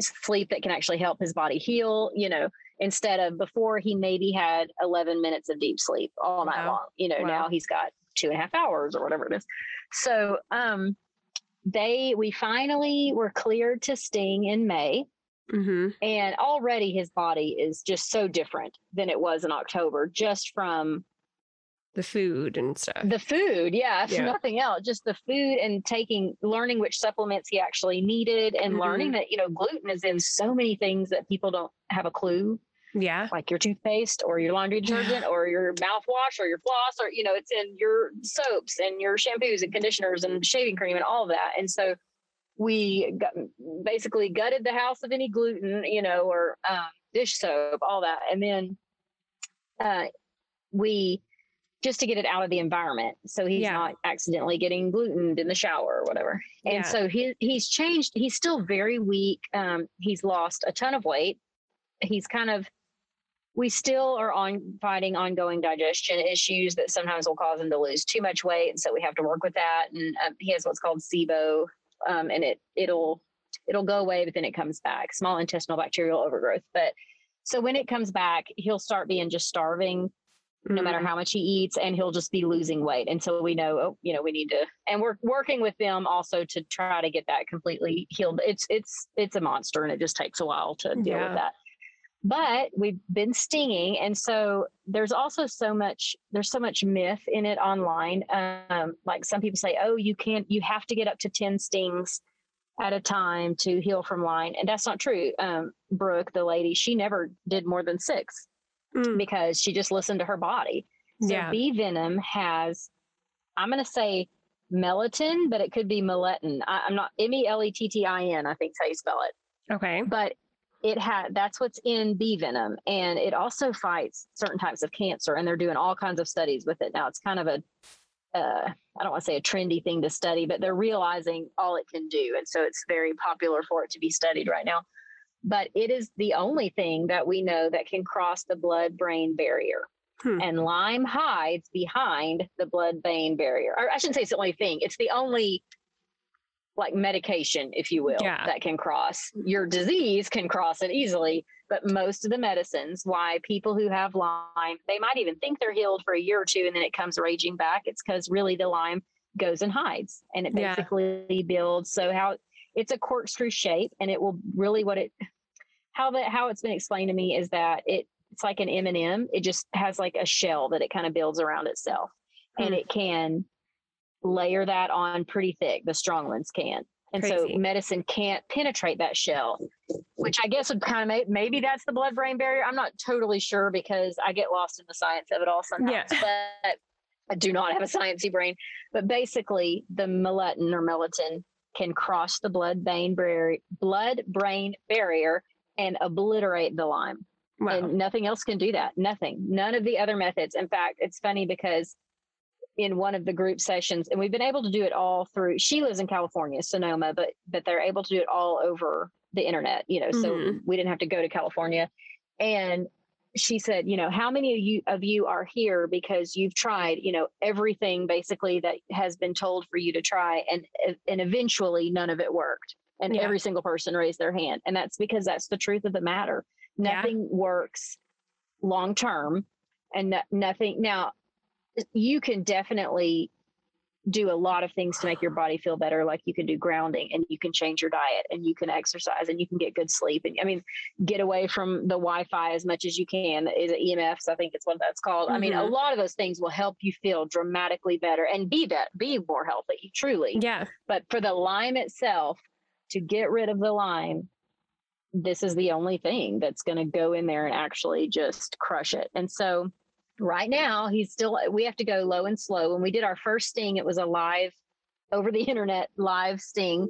[SPEAKER 2] sleep that can actually help his body heal. You know, instead of before he maybe had eleven minutes of deep sleep all night
[SPEAKER 1] Wow.
[SPEAKER 2] long. You know,
[SPEAKER 1] Wow.
[SPEAKER 2] now he's got two and a half hours or whatever it is. So um they we finally were cleared to sting in May
[SPEAKER 1] hmm
[SPEAKER 2] and already his body is just so different than it was in October just from
[SPEAKER 1] The food and stuff.
[SPEAKER 2] the food yeah
[SPEAKER 1] Yeah.
[SPEAKER 2] nothing else just the food and taking learning which supplements he actually needed and
[SPEAKER 1] Mhm.
[SPEAKER 2] learning that you know gluten is in so many things that people don't have a clue
[SPEAKER 1] yeah.
[SPEAKER 2] like your toothpaste or your laundry detergent or your mouthwash or your floss or you know it's in your soaps and your shampoos and conditioners and shaving cream and all of that and so we got, basically gutted the house of any gluten you know or um, dish soap all that and then uh, we just to get it out of the environment so he's
[SPEAKER 1] Yeah.
[SPEAKER 2] not accidentally getting glutened in the shower or whatever and
[SPEAKER 1] Yeah.
[SPEAKER 2] so he, he's changed he's still very weak um, he's lost a ton of weight he's kind of we still are on fighting ongoing digestion issues that sometimes will cause him to lose too much weight and so we have to work with that. And um, he has what's called SIBO um, and it it'll it'll go away but then it comes back. Small intestinal bacterial overgrowth. But so when it comes back he'll start being just starving no matter
[SPEAKER 1] Mm.
[SPEAKER 2] how much he eats and he'll just be losing weight. And so we know oh you know we need to and we're working with them also to try to get that completely healed. It's it's it's a monster and it just takes a while to deal
[SPEAKER 1] Yeah.
[SPEAKER 2] with that but we've been stinging and so there's also so much there's so much myth in it online um like some people say oh you can't you have to get up to 10 stings at a time to heal from lyme and that's not true um brooke the lady she never did more than six
[SPEAKER 1] Mm.
[SPEAKER 2] because she just listened to her body so
[SPEAKER 1] Yeah.
[SPEAKER 2] bee venom has, I'm going to say melatonin, but it could be melatin. I, I'm not M E L E T T I N. I think is how you spell it.
[SPEAKER 1] Okay.
[SPEAKER 2] But it had that's what's in bee venom, and it also fights certain types of cancer. And they're doing all kinds of studies with it now. It's kind of a uh, I don't want to say a trendy thing to study, but they're realizing all it can do, and so it's very popular for it to be studied right now. But it is the only thing that we know that can cross the blood-brain barrier
[SPEAKER 1] Hmm.
[SPEAKER 2] and Lyme hides behind the blood brain barrier. Or I shouldn't say it's the only thing, it's the only like medication, if you will,
[SPEAKER 1] Yeah.
[SPEAKER 2] that can cross. Your disease can cross it easily, but most of the medicines, why people who have Lyme, they might even think they're healed for a year or two and then it comes raging back. It's because really the Lyme goes and hides and it
[SPEAKER 1] Yeah.
[SPEAKER 2] basically builds. So how it's a corkscrew shape and it will really what it how that how it's been explained to me is that it it's like an M&M. It just has like a shell that it kind of builds around itself. And
[SPEAKER 1] Hmm.
[SPEAKER 2] it can layer that on pretty thick. The strong ones can. And
[SPEAKER 1] Crazy.
[SPEAKER 2] so medicine can't penetrate that shell, which I guess would kind of make, maybe that's the blood brain barrier. I'm not totally sure because I get lost in the science of it all sometimes. yeah. But I do not have a sciencey brain. But basically, the melatonin or melatonin can cross the blood brain barrier, blood brain barrier and obliterate the Lyme
[SPEAKER 1] Wow.
[SPEAKER 2] and nothing else can do that nothing none of the other methods in fact it's funny because in one of the group sessions and we've been able to do it all through she lives in california sonoma but but they're able to do it all over the internet you know so
[SPEAKER 1] Mhm.
[SPEAKER 2] we didn't have to go to california and she said you know how many of you of you are here because you've tried you know everything basically that has been told for you to try and and eventually none of it worked and
[SPEAKER 1] Yeah.
[SPEAKER 2] every single person raised their hand and that's because that's the truth of the matter
[SPEAKER 1] Yeah.
[SPEAKER 2] nothing works long term and no, nothing now you can definitely do a lot of things to make your body feel better like you can do grounding and you can change your diet and you can exercise and you can get good sleep and i mean get away from the wi-fi as much as you can is it emfs i think it's what that's called i mean a
[SPEAKER 1] Mhm.
[SPEAKER 2] lot of those things will help you feel dramatically better and be that be more healthy truly
[SPEAKER 1] yeah.
[SPEAKER 2] but for the Lyme itself, to get rid of the Lyme, this is the only thing that's going to go in there and actually just crush it. And so right now he's still we have to go low and slow. When we did our first sting, it was a live over the internet live sting.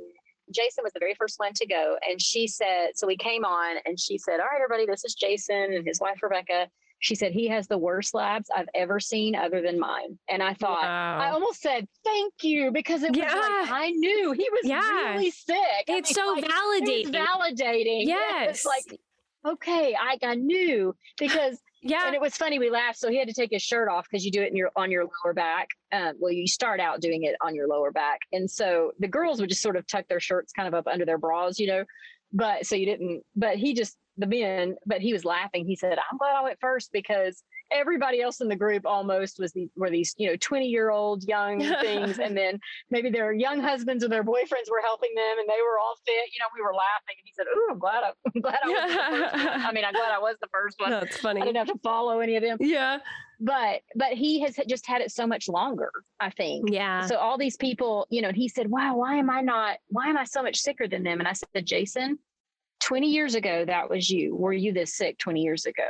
[SPEAKER 2] Jason was the very first one to go. And she said, so we came on and she said, All right, everybody, this is Jason and his wife Rebecca. She said he has the worst labs I've ever seen other than mine. And I thought, wow. I almost said, thank you, because it yeah. like, I knew he was yeah. really sick.
[SPEAKER 1] It's I mean, so like, validating.
[SPEAKER 2] validating.
[SPEAKER 1] Yes.
[SPEAKER 2] It's like, okay, I, I knew because
[SPEAKER 1] yeah.
[SPEAKER 2] And it was funny. We laughed. So he had to take his shirt off because you do it in your on your lower back. Um, well, you start out doing it on your lower back, and so the girls would just sort of tuck their shirts kind of up under their bras, you know. But so you didn't. But he just the men. But he was laughing. He said, "I'm glad I went first because everybody else in the group almost was the were these you know 20 year old young things. And then maybe their young husbands or their boyfriends were helping them and they were all fit. You know we were laughing. And he said oh i'm glad I, am glad i was the first one. I mean i'm glad i was the first one.
[SPEAKER 1] That's funny.
[SPEAKER 2] I didn't have to follow any of them.
[SPEAKER 1] Yeah.
[SPEAKER 2] But but he has just had it so much longer i think.
[SPEAKER 1] Yeah.
[SPEAKER 2] So all these people you know he said wow why am i not why am i so much sicker than them? And i said jason 20 years ago that was you. Were you this sick 20 years ago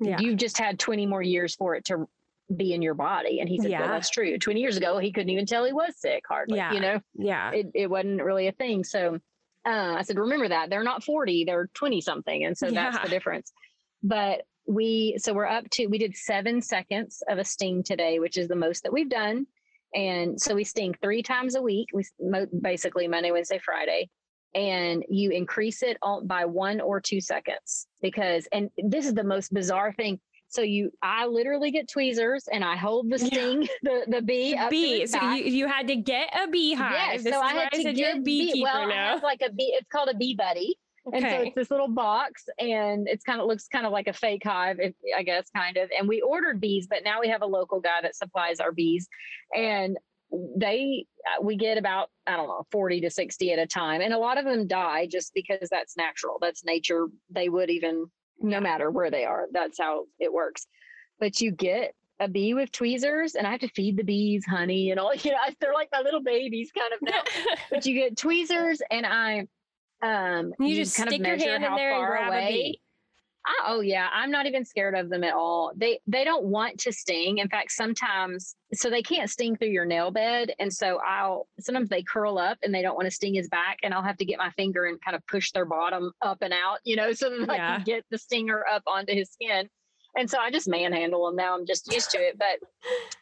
[SPEAKER 2] yeah. You've just had 20 more years for it to be in your body. And he said, yeah. Well, that's true. 20 years ago, he couldn't even tell he was sick hardly.
[SPEAKER 1] Yeah.
[SPEAKER 2] You know?
[SPEAKER 1] Yeah.
[SPEAKER 2] It, it wasn't really a thing. So uh, I said, remember that. They're not 40, they're 20 something. And so yeah. that's the difference. But we, so we're up to, we did seven seconds of a sting today, which is the most that we've done. And so we sting three times a week. We basically Monday, Wednesday, Friday and you increase it by one or two seconds because and this is the most bizarre thing so you i literally get tweezers and i hold the sting yeah. the the bee
[SPEAKER 1] bee so you, you had to get a beehive
[SPEAKER 2] yes, this so i had to get bee well now. I have like a bee it's called a bee buddy Okay. And so it's this little box and it's kind of looks kind of like a fake hive, if, I guess, kind of. And we ordered bees, but now we have a local guy that supplies our bees. And they uh, we get about i don't know 40 to 60 at a time and a lot of them die just because that's natural that's nature they would even no matter where they are that's how it works. But you get a bee with tweezers and i have to feed the bees honey and all you know they're like my little babies kind of now. But you get tweezers and i um
[SPEAKER 1] you, you just kind of measure how far away
[SPEAKER 2] oh yeah, I'm not even scared of them at all. They they don't want to sting. In fact, sometimes so they can't sting through your nail bed, and so I'll sometimes they curl up and they don't want to sting his back, and I'll have to get my finger and kind of push their bottom up and out, you know, so that yeah. I can get the stinger up onto his skin. And so I just manhandle them now. I'm just used to it. But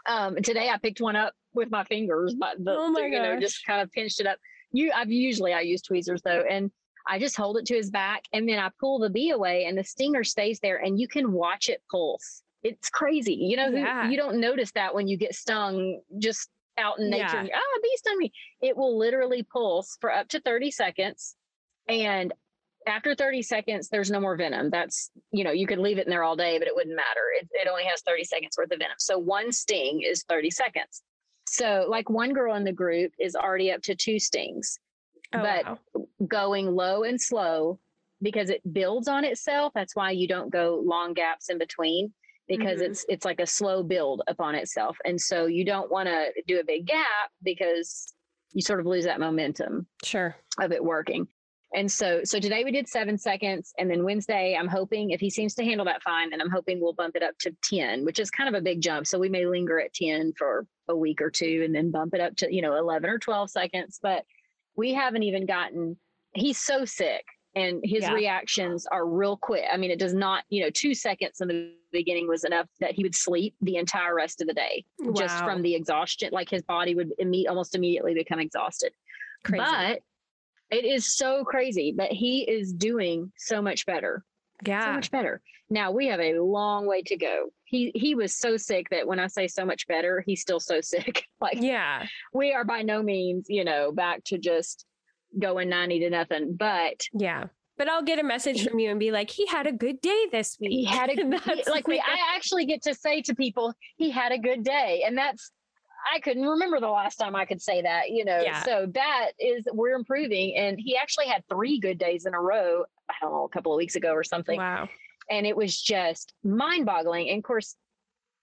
[SPEAKER 2] um, today I picked one up with my fingers, but the, oh my you know, just kind of pinched it up. You, I've usually I use tweezers though, and I just hold it to his back and then I pull the bee away and the stinger stays there and you can watch it pulse. It's crazy. You know, yeah. you don't notice that when you get stung just out in nature. Yeah. Oh, a bee stung me. It will literally pulse for up to 30 seconds. And after 30 seconds, there's no more venom. That's, you know, you could leave it in there all day, but it wouldn't matter. It, it only has 30 seconds worth of venom. So one sting is 30 seconds. So, like one girl in the group is already up to two stings. Oh, but wow. going low and slow because it builds on itself. That's why you don't go long gaps in between because mm-hmm. it's it's like a slow build upon itself. And so you don't want to do a big gap because you sort of lose that momentum.
[SPEAKER 1] Sure.
[SPEAKER 2] Of it working. And so so today we did 7 seconds and then Wednesday I'm hoping if he seems to handle that fine then I'm hoping we'll bump it up to 10, which is kind of a big jump. So we may linger at 10 for a week or two and then bump it up to, you know, 11 or 12 seconds, but we haven't even gotten he's so sick and his yeah. reactions are real quick. I mean, it does not, you know, two seconds in the beginning was enough that he would sleep the entire rest of the day wow. just from the exhaustion. Like his body would imme- almost immediately become exhausted. Crazy. But it is so crazy, but he is doing so much better.
[SPEAKER 1] Yeah.
[SPEAKER 2] So much better. Now we have a long way to go. He he was so sick that when I say so much better, he's still so sick. like
[SPEAKER 1] yeah.
[SPEAKER 2] We are by no means, you know, back to just going 90 to nothing. But
[SPEAKER 1] yeah. But I'll get a message from you and be like, he had a good day this week.
[SPEAKER 2] He had a he, like we I actually get to say to people, he had a good day. And that's I couldn't remember the last time I could say that, you know. Yeah. So that is we're improving. And he actually had three good days in a row, I don't know, a couple of weeks ago or something.
[SPEAKER 1] Wow
[SPEAKER 2] and it was just mind boggling. And of course,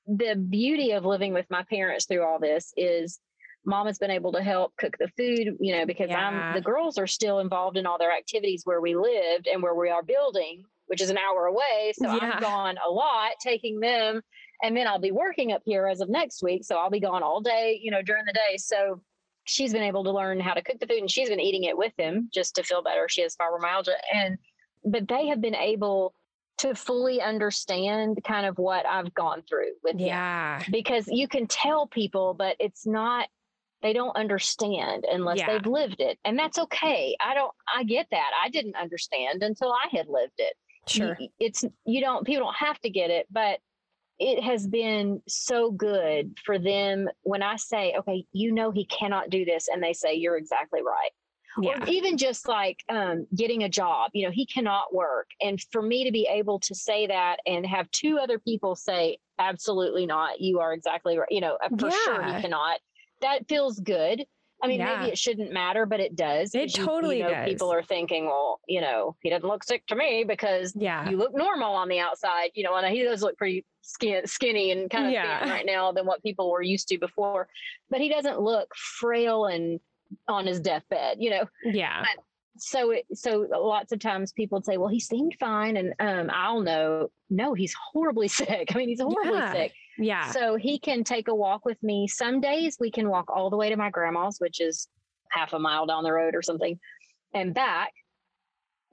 [SPEAKER 2] the beauty of living with my parents through all this is mom has been able to help cook the food, you know, because
[SPEAKER 1] Yeah.
[SPEAKER 2] I'm the girls are still involved in all their activities where we lived and where we are building, which is an hour away. So
[SPEAKER 1] Yeah.
[SPEAKER 2] I'm gone a lot taking them. And then I'll be working up here as of next week. So I'll be gone all day, you know, during the day. So she's been able to learn how to cook the food and she's been eating it with him just to feel better. She has fibromyalgia. And but they have been able to fully understand kind of what I've gone through with him
[SPEAKER 1] Yeah.
[SPEAKER 2] because you can tell people, but it's not, they don't understand unless
[SPEAKER 1] Yeah.
[SPEAKER 2] they've lived it. And that's okay. I don't, I get that. I didn't understand until I had lived it.
[SPEAKER 1] Sure.
[SPEAKER 2] It's, you don't, people don't have to get it, but it has been so good for them when I say, okay, you know, he cannot do this. And they say, you're exactly right
[SPEAKER 1] Yeah.
[SPEAKER 2] or even just like um, getting a job you know he cannot work and for me to be able to say that and have two other people say absolutely not you are exactly right you know uh, for sure he cannot that feels good i mean
[SPEAKER 1] Yeah.
[SPEAKER 2] maybe it shouldn't matter but it does
[SPEAKER 1] It totally
[SPEAKER 2] you know,
[SPEAKER 1] does.
[SPEAKER 2] people are thinking well you know he doesn't look sick to me because
[SPEAKER 1] Yeah.
[SPEAKER 2] you look normal on the outside you know and he does look pretty skin, skinny and kind of
[SPEAKER 1] Yeah.
[SPEAKER 2] thin right now than what people were used to before but he doesn't look frail and on his deathbed you know
[SPEAKER 1] Yeah.
[SPEAKER 2] so it, so lots of times people would say well he seemed fine and um i'll know no he's horribly sick i mean he's horribly
[SPEAKER 1] Yeah.
[SPEAKER 2] sick
[SPEAKER 1] Yeah.
[SPEAKER 2] so he can take a walk with me. Some days we can walk all the way to my grandma's which is half a mile down the road or something and back.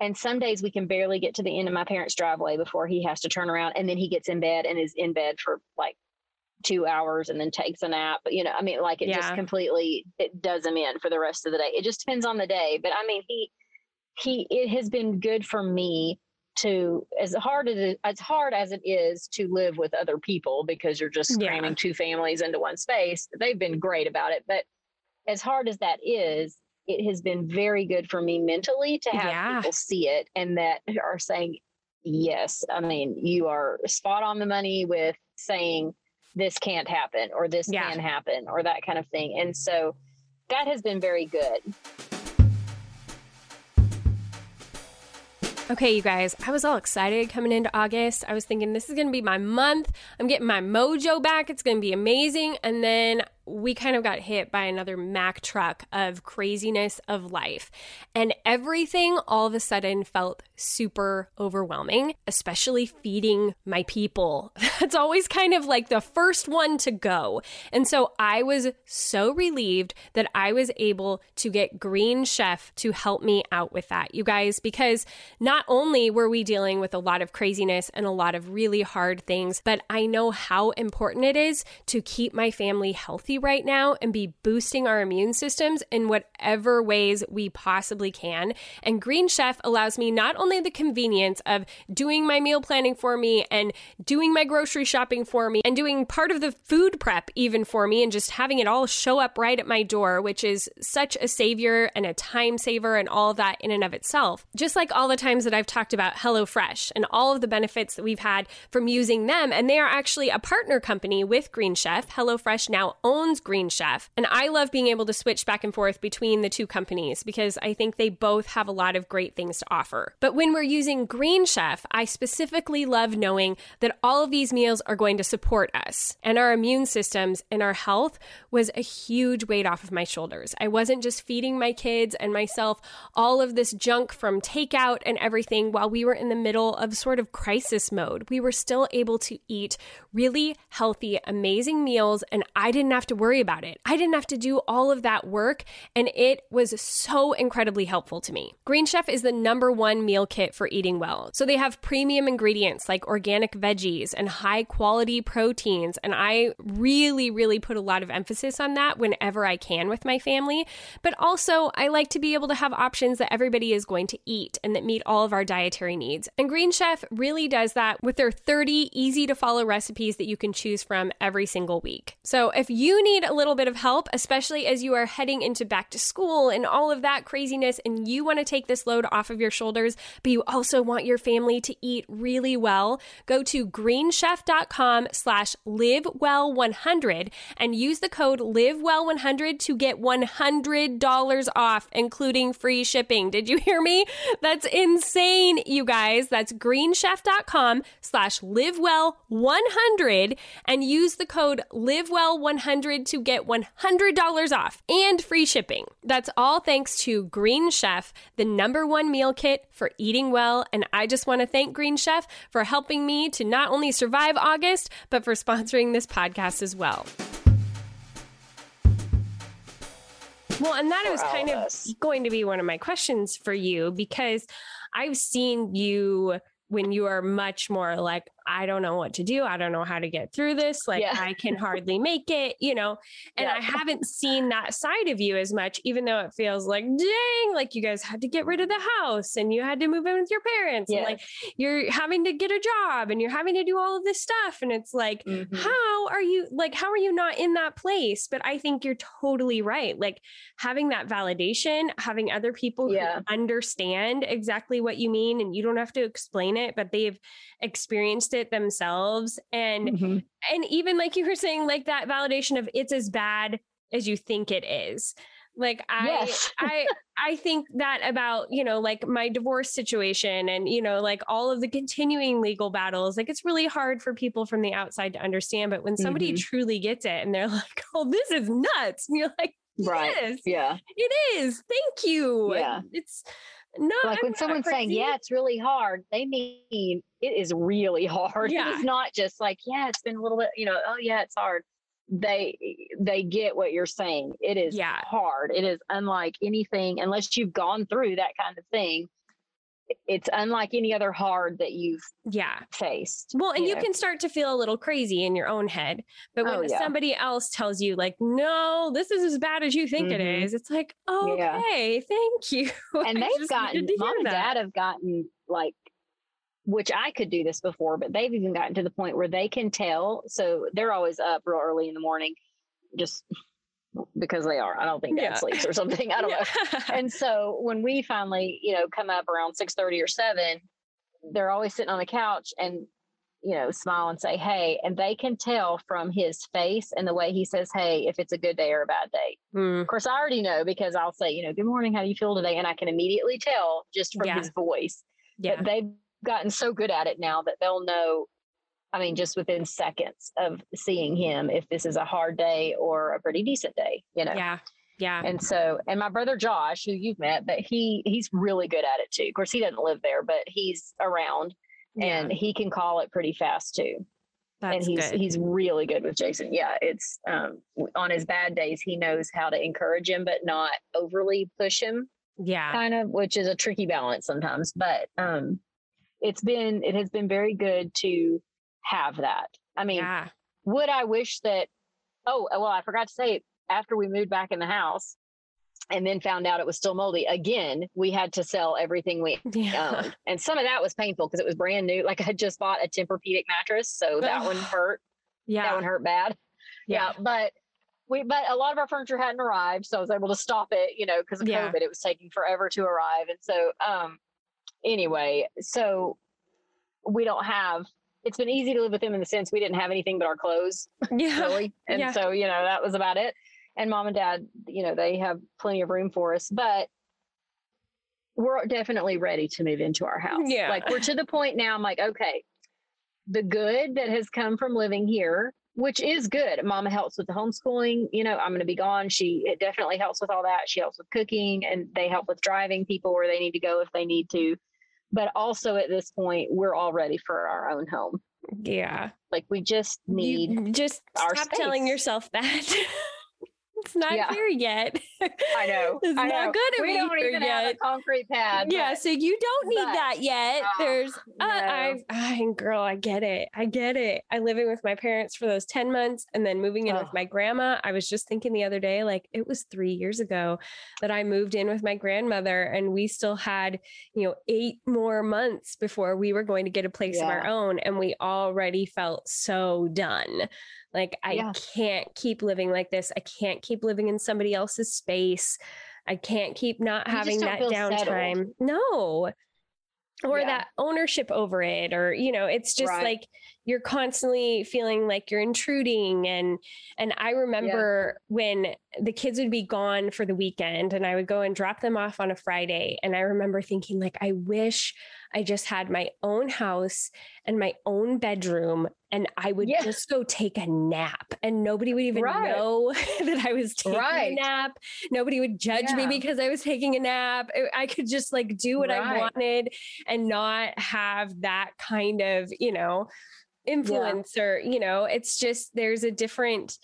[SPEAKER 2] And some days we can barely get to the end of my parents driveway before he has to turn around and then he gets in bed and is in bed for like two hours and then takes a nap. You know i mean like it just completely it does him in for the rest of the day. It just depends on the day. But i mean he he it has been good for me to as hard as it, as hard as it is to live with other people because you're just
[SPEAKER 1] Yeah.
[SPEAKER 2] cramming two families into one space they've been great about it but as hard as that is it has been very good for me mentally to have
[SPEAKER 1] Yeah.
[SPEAKER 2] people see it and that are saying yes i mean you are spot on the money with saying this can't happen or this
[SPEAKER 1] Yeah.
[SPEAKER 2] can happen or that kind of thing and so that has been very good
[SPEAKER 1] Okay, you guys, I was all excited coming into August. I was thinking this is going to be my month. I'm getting my mojo back. It's going to be amazing. And then we kind of got hit by another Mack truck of craziness of life. And everything all of a sudden felt super overwhelming, especially feeding my people. That's always kind of like the first one to go. And so I was so relieved that I was able to get Green Chef to help me out with that, you guys, because not only were we dealing with a lot of craziness and a lot of really hard things, but I know how important it is to keep my family healthy right now and be boosting our immune systems in whatever ways we possibly can. And Green Chef allows me not only the convenience of doing my meal planning for me and doing my grocery shopping for me and doing part of the food prep even for me and just having it all show up right at my door, which is such a savior and a time saver and all that in and of itself. Just like all the times that I've talked about HelloFresh and all of the benefits that we've had from using them. And they are actually a partner company with Green Chef. HelloFresh now owns Green Chef. And I love being able to switch back and forth between the two companies because I think they both have a lot of great things to offer. But when we're using Green Chef, I specifically love knowing that all of these meals are going to support us and our immune systems and our health was a huge weight off of my shoulders. I wasn't just feeding my kids and myself all of this junk from takeout and everything while we were in the middle of sort of crisis mode. We were still able to eat really healthy, amazing meals, and I didn't have to worry about it. I didn't have to do all of that work, and it was so incredibly helpful to me. Green Chef is the number one meal kit for eating well. So they have premium ingredients like organic veggies and high quality proteins, and I really, really put a lot of emphasis on that whenever I can with my family. But also, I like to be able to have options that everybody is going to eat and that meet all of our dietary needs. And Green Chef really does that with their 30 easy to follow recipes that you can choose from every single week. So if you need a little bit of help, especially as you are heading into back to school and all of that craziness, and you want to take this load off of your shoulders, but you also want your family to eat really well, go to greenchef.com slash livewell100 and use the code livewell100 to get $100 off, including free shipping. Did you hear me? That's insane, you guys. That's greenchef.com slash livewell100 and use the code livewell100 100 to get $100 off and free shipping. That's all thanks to Green Chef, the number one meal kit for eating well. And I just want to thank Green Chef for helping me to not only survive August, but for sponsoring this podcast as well. Well, and that was kind
[SPEAKER 2] of
[SPEAKER 1] of going to be one of my questions for you because I've seen you when you are much more like, I don't know what to do. I don't know how to get through this. Like,
[SPEAKER 2] Yeah.
[SPEAKER 1] I can hardly make it, you know? And
[SPEAKER 2] Yeah.
[SPEAKER 1] I haven't seen that side of you as much, even though it feels like, dang, like you guys had to get rid of the house and you had to move in with your parents. And like you're having to get a job and you're having to do all of this stuff. And it's like,
[SPEAKER 2] Mhm.
[SPEAKER 1] how are you like how are you not in that place but i think you're totally right like having that validation having other people
[SPEAKER 2] Yeah.
[SPEAKER 1] who understand exactly what you mean and you don't have to explain it but they've experienced it themselves and
[SPEAKER 2] Mhm.
[SPEAKER 1] and even like you were saying like that validation of it's as bad as you think it is like i
[SPEAKER 2] Yes.
[SPEAKER 1] i i think that about you know like my divorce situation and you know like all of the continuing legal battles like it's really hard for people from the outside to understand but when somebody
[SPEAKER 2] Mhm.
[SPEAKER 1] truly gets it and they're like oh this is nuts and you're like
[SPEAKER 2] Right.
[SPEAKER 1] yes
[SPEAKER 2] Yeah.
[SPEAKER 1] it is thank you
[SPEAKER 2] Yeah.
[SPEAKER 1] it's not
[SPEAKER 2] Like
[SPEAKER 1] I'm
[SPEAKER 2] when someone's saying, yeah, it's really hard, they mean it is really hard.
[SPEAKER 1] Yeah.
[SPEAKER 2] It's not just like, yeah, it's been a little bit, you know, oh yeah, it's hard. They they get what you're saying. It is
[SPEAKER 1] Yeah.
[SPEAKER 2] hard. It is unlike anything unless you've gone through that kind of thing. It's unlike any other hard that you've
[SPEAKER 1] yeah
[SPEAKER 2] faced.
[SPEAKER 1] Well, and you
[SPEAKER 2] know?
[SPEAKER 1] can start to feel a little crazy in your own head. But when
[SPEAKER 2] Oh, yeah.
[SPEAKER 1] somebody else tells you, like, no, this is as bad as you think it
[SPEAKER 2] Mhm.
[SPEAKER 1] is, it's like, okay,
[SPEAKER 2] Yeah.
[SPEAKER 1] thank you.
[SPEAKER 2] and
[SPEAKER 1] I
[SPEAKER 2] they've gotten mom and dad have gotten like which I could do this before, but they've even gotten to the point where they can tell. So they're always up real early in the morning, just because they are. I don't think dad
[SPEAKER 1] Yeah.
[SPEAKER 2] sleeps or something. I don't know. And so when we finally, you know, come up around six thirty or seven, they're always sitting on the couch and you know smile and say hey and they can tell from his face and the way he says hey if it's a good day or a bad day
[SPEAKER 1] Mm,
[SPEAKER 2] of course, I already know because I'll say, you know, good morning, how do you feel today? And I can immediately tell just from
[SPEAKER 1] Yeah.
[SPEAKER 2] his voice.
[SPEAKER 1] yeah.
[SPEAKER 2] But they've gotten so good at it now that they'll know, I mean, just within seconds of seeing him if this is a hard day or a pretty decent day, you know.
[SPEAKER 1] Yeah. Yeah.
[SPEAKER 2] And so, and my brother Josh, who you've met, but he he's really good at it too. Of course, he doesn't live there, but he's around
[SPEAKER 1] Yeah.
[SPEAKER 2] and he can call it pretty fast too
[SPEAKER 1] That's
[SPEAKER 2] and he's
[SPEAKER 1] good.
[SPEAKER 2] he's really good with Jason. Yeah, it's um, on his bad days he knows how to encourage him, but not overly push him,
[SPEAKER 1] yeah.
[SPEAKER 2] kind of, which is a tricky balance sometimes. But um, it's been it has been very good to have that. I mean,
[SPEAKER 1] Yeah.
[SPEAKER 2] would I wish that? Oh, well, I forgot to say after we moved back in the house. And then found out it was still moldy. Again, we had to sell everything we
[SPEAKER 1] Yeah.
[SPEAKER 2] owned. And some of that was painful because it was brand new. Like I had just bought a Tempur-Pedic mattress. So that one hurt
[SPEAKER 1] Yeah.
[SPEAKER 2] that one hurt bad.
[SPEAKER 1] Yeah.
[SPEAKER 2] Yeah, but we but a lot of our furniture hadn't arrived, so I was able to stop it, you know, because of
[SPEAKER 1] Yeah.
[SPEAKER 2] COVID. It was taking forever to arrive. And so um anyway, so we don't have it's been easy to live with them in the sense we didn't have anything but our clothes,
[SPEAKER 1] Yeah.
[SPEAKER 2] really. And
[SPEAKER 1] Yeah.
[SPEAKER 2] so, you know, that was about it. And mom and dad, you know, they have plenty of room for us, but we're definitely ready to move into our house.
[SPEAKER 1] Yeah.
[SPEAKER 2] Like we're to the point now, I'm like, okay, the good that has come from living here, which is good. Mama helps with the homeschooling. You know, I'm going to be gone. She it definitely helps with all that. She helps with cooking and they help with driving people where they need to go if they need to. But also at this point, we're all ready for our own home.
[SPEAKER 1] Yeah.
[SPEAKER 2] Like we just need.
[SPEAKER 1] You just
[SPEAKER 2] our
[SPEAKER 1] stop telling yourself that. it's not
[SPEAKER 2] Yeah.
[SPEAKER 1] here yet.
[SPEAKER 2] I know.
[SPEAKER 1] It's
[SPEAKER 2] I
[SPEAKER 1] not
[SPEAKER 2] know.
[SPEAKER 1] good
[SPEAKER 2] We don't even have a concrete pad.
[SPEAKER 1] yeah, so you don't need
[SPEAKER 2] but-
[SPEAKER 1] that yet.
[SPEAKER 2] Oh,
[SPEAKER 1] There's, uh,
[SPEAKER 2] no.
[SPEAKER 1] I, I, girl, I get it. I get it. I'm living with my parents for those 10 months and then moving in with
[SPEAKER 2] Oh.
[SPEAKER 1] my grandma. I was just thinking the other day, like it was three years ago that I moved in with my grandmother and we still had, you know, eight more months before we were going to get a place of our own. And we already felt so done. Like, I
[SPEAKER 2] Yeah.
[SPEAKER 1] can't keep living like this. I can't keep living in somebody else's space. I can't keep not
[SPEAKER 2] You
[SPEAKER 1] having that
[SPEAKER 2] feel settled.
[SPEAKER 1] downtime. No. Or
[SPEAKER 2] Yeah.
[SPEAKER 1] that ownership over it, or, you know, it's just
[SPEAKER 2] Right.
[SPEAKER 1] like you're constantly feeling like you're intruding and and I remember yeah. when the kids would be gone for the weekend and I would go and drop them off on a Friday and I remember thinking like I wish I just had my own house and my own bedroom and I would just go take a nap and nobody would even right. know that I was taking right. a nap. Nobody would judge yeah. me because I was taking a nap. I could just like do what right. I wanted and not have that kind of, you know, influence yeah. or you know it's just there's a different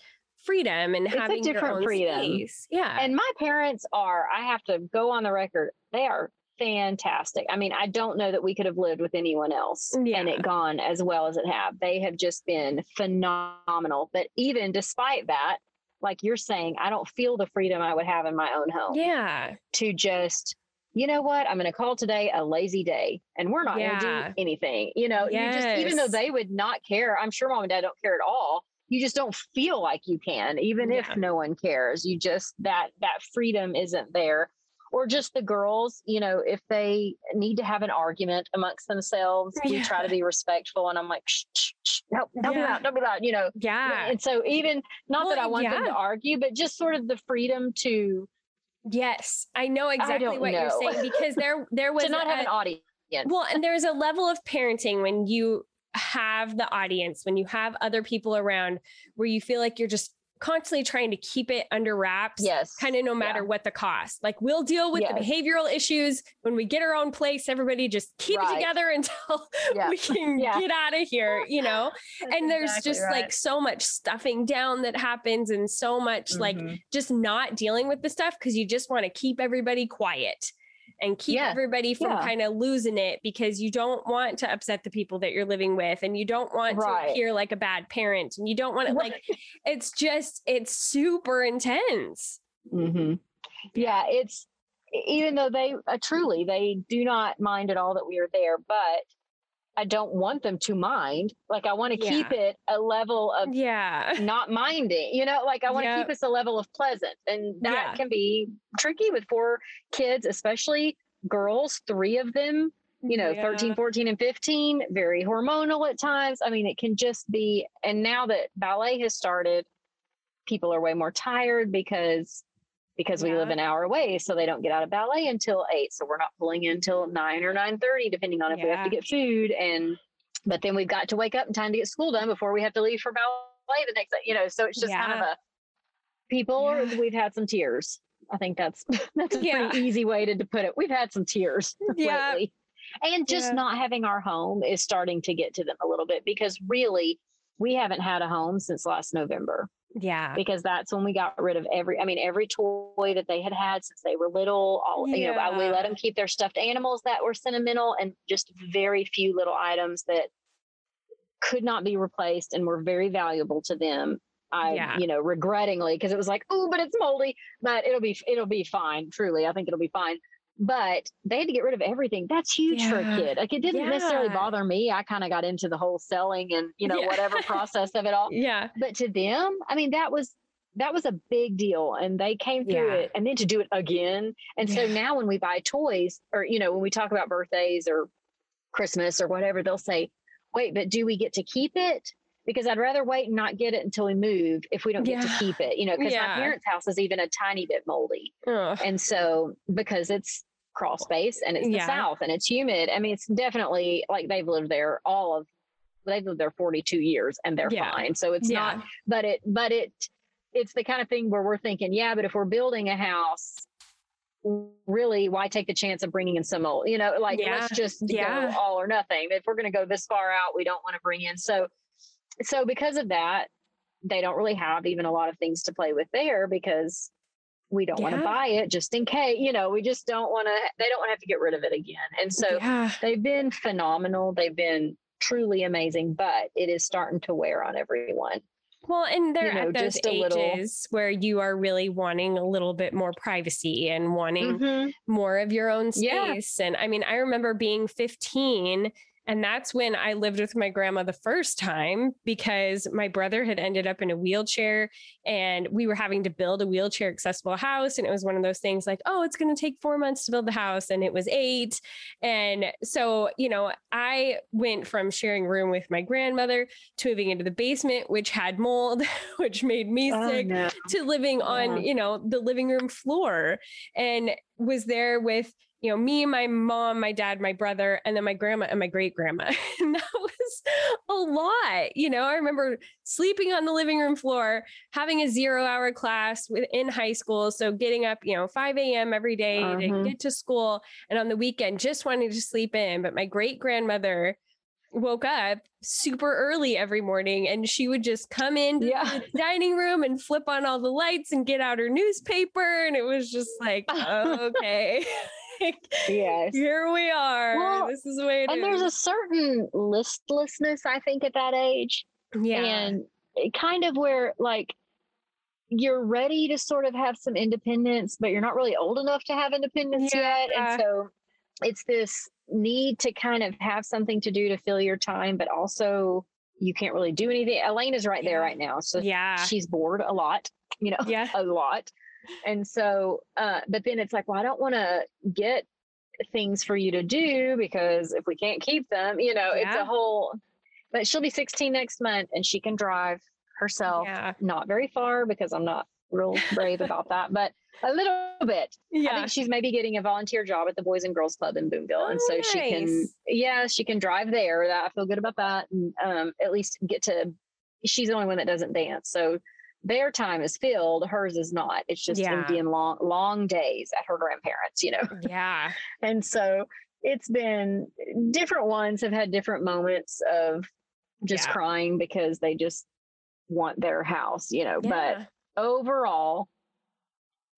[SPEAKER 1] freedom and having a different freedom space. yeah
[SPEAKER 2] and my parents are i have to go on the record they are fantastic i mean i don't know that we could have lived with anyone else yeah. and it gone as well as it have they have just been phenomenal but even despite that like you're saying i don't feel the freedom i would have in my own home
[SPEAKER 1] yeah
[SPEAKER 2] to just you know what? I'm going to call today a lazy day and we're not yeah. going to do anything. You know, yes. you just, even though they would not care, I'm sure mom and dad don't care at all. You just don't feel like you can, even yeah. if no one cares. You just, that, that freedom isn't there. Or just the girls, you know, if they need to have an argument amongst themselves, yeah. we try to be respectful. And I'm like, shh, shh, shh no, don't be loud, don't be loud, you know.
[SPEAKER 1] Yeah.
[SPEAKER 2] And so even, not well, that I want them to argue, but just sort of the freedom to,
[SPEAKER 1] Yes, I know exactly I what know. you're saying because there there was
[SPEAKER 2] to not
[SPEAKER 1] a,
[SPEAKER 2] have an audience.
[SPEAKER 1] Well, and there's a level of parenting when you have the audience, when you have other people around, where you feel like you're just constantly trying to keep it under wraps.
[SPEAKER 2] Yes.
[SPEAKER 1] Kind of no matter yeah. what the cost. Like we'll deal with yes. the behavioral issues when we get our own place. Everybody just keep right. it together until yeah. we can yeah. get out of here, you know? and there's exactly just right. like so much stuffing down that happens and so much mm-hmm. like just not dealing with the stuff because you just want to keep everybody quiet and keep yeah. everybody from yeah. kind of losing it because you don't want to upset the people that you're living with and you don't want right. to appear like a bad parent and you don't want to like it's just it's super intense
[SPEAKER 2] mm-hmm. yeah it's even though they uh, truly they do not mind at all that we are there but I don't want them to mind. Like I want to yeah. keep it a level of
[SPEAKER 1] yeah
[SPEAKER 2] not minding. You know, like I want to yep. keep us a level of pleasant, and that yeah. can be tricky with four kids, especially girls. Three of them, you know, yeah. 13, 14, and 15, very hormonal at times. I mean, it can just be. And now that ballet has started, people are way more tired because because yeah. we live an hour away so they don't get out of ballet until 8 so we're not pulling in until 9 or 9.30 depending on if yeah. we have to get food and but then we've got to wake up in time to get school done before we have to leave for ballet the next day you know so it's just yeah. kind of a people we've had some tears i think that's that's a pretty easy way to, to put it we've had some tears yeah. lately and just not having our home is starting to get to them a little bit because really we haven't had a home since last november
[SPEAKER 1] yeah.
[SPEAKER 2] Because that's when we got rid of every, I mean, every toy that they had had since they were little. All, yeah. you know, we let them keep their stuffed animals that were sentimental and just very few little items that could not be replaced and were very valuable to them. I, yeah. you know, regrettingly, because it was like, oh, but it's moldy, but it'll be, it'll be fine. Truly, I think it'll be fine but they had to get rid of everything. That's huge yeah. for a kid. Like it didn't yeah. necessarily bother me. I kind of got into the whole selling and, you know, yeah. whatever process of it all.
[SPEAKER 1] Yeah.
[SPEAKER 2] But to them, I mean, that was that was a big deal and they came through it and then to do it again. And so now when we buy toys or, you know, when we talk about birthdays or Christmas or whatever, they'll say, wait, but do we get to keep it? Because I'd rather wait and not get it until we move if we don't get to keep it, you know, because my parents' house is even a tiny bit moldy. Ugh. And so because it's crawl space and it's the yeah. south and it's humid i mean it's definitely like they've lived there all of they've lived there 42 years and they're yeah. fine so it's yeah. not but it but it it's the kind of thing where we're thinking yeah but if we're building a house really why take the chance of bringing in some old you know like let's just go all or nothing if we're going to go this far out we don't want to bring in so so because of that they don't really have even a lot of things to play with there because we don't yeah. want to buy it just in case you know we just don't want to they don't want to have to get rid of it again and so yeah. they've been phenomenal they've been truly amazing but it is starting to wear on everyone
[SPEAKER 1] well and they're you know, at those ages little... where you are really wanting a little bit more privacy and wanting mm-hmm. more of your own space yeah. and i mean i remember being 15 And that's when I lived with my grandma the first time because my brother had ended up in a wheelchair and we were having to build a wheelchair accessible house. And it was one of those things like, oh, it's going to take four months to build the house. And it was eight. And so, you know, I went from sharing room with my grandmother to moving into the basement, which had mold, which made me oh, sick, no. to living yeah. on, you know, the living room floor and was there with you know, me, my mom, my dad, my brother, and then my grandma and my great grandma. and that was a lot. You know, I remember sleeping on the living room floor, having a zero hour class within high school. So getting up, you know, 5 a.m. every day to mm-hmm. get to school. And on the weekend, just wanting to sleep in. But my great grandmother woke up super early every morning and she would just come in yeah. the dining room and flip on all the lights and get out her newspaper and it was just like oh, okay
[SPEAKER 2] yes.
[SPEAKER 1] Here we are. Well, this is way
[SPEAKER 2] and there's a certain listlessness, I think, at that age.
[SPEAKER 1] Yeah.
[SPEAKER 2] And eh, kind of where like you're ready to sort of have some independence, but you're not really old enough to have independence yeah. yet. And so it's this need to kind of have something to do to fill your time, but also you can't really do anything. Elaine is right there right now. So
[SPEAKER 1] yeah,
[SPEAKER 2] she's bored a lot, you know,
[SPEAKER 1] yeah.
[SPEAKER 2] a lot and so uh, but then it's like well i don't want to get things for you to do because if we can't keep them you know yeah. it's a whole but she'll be 16 next month and she can drive herself yeah. not very far because i'm not real brave about that but a little bit yeah i think she's maybe getting a volunteer job at the boys and girls club in boonville oh, and so nice. she can yeah she can drive there that i feel good about that and um, at least get to she's the only one that doesn't dance so their time is filled hers is not. It's just yeah. empty and long long days at her grandparents you know?
[SPEAKER 1] Yeah.
[SPEAKER 2] And so it's been different ones have had different moments of just yeah. crying because they just want their house you know? Yeah. but overall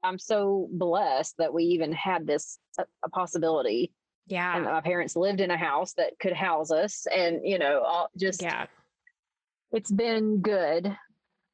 [SPEAKER 2] i'm so blessed that we even had this a, a possibility.
[SPEAKER 1] Yeah.
[SPEAKER 2] and my parents lived in a house that could house us and you know all just
[SPEAKER 1] yeah.
[SPEAKER 2] it's been good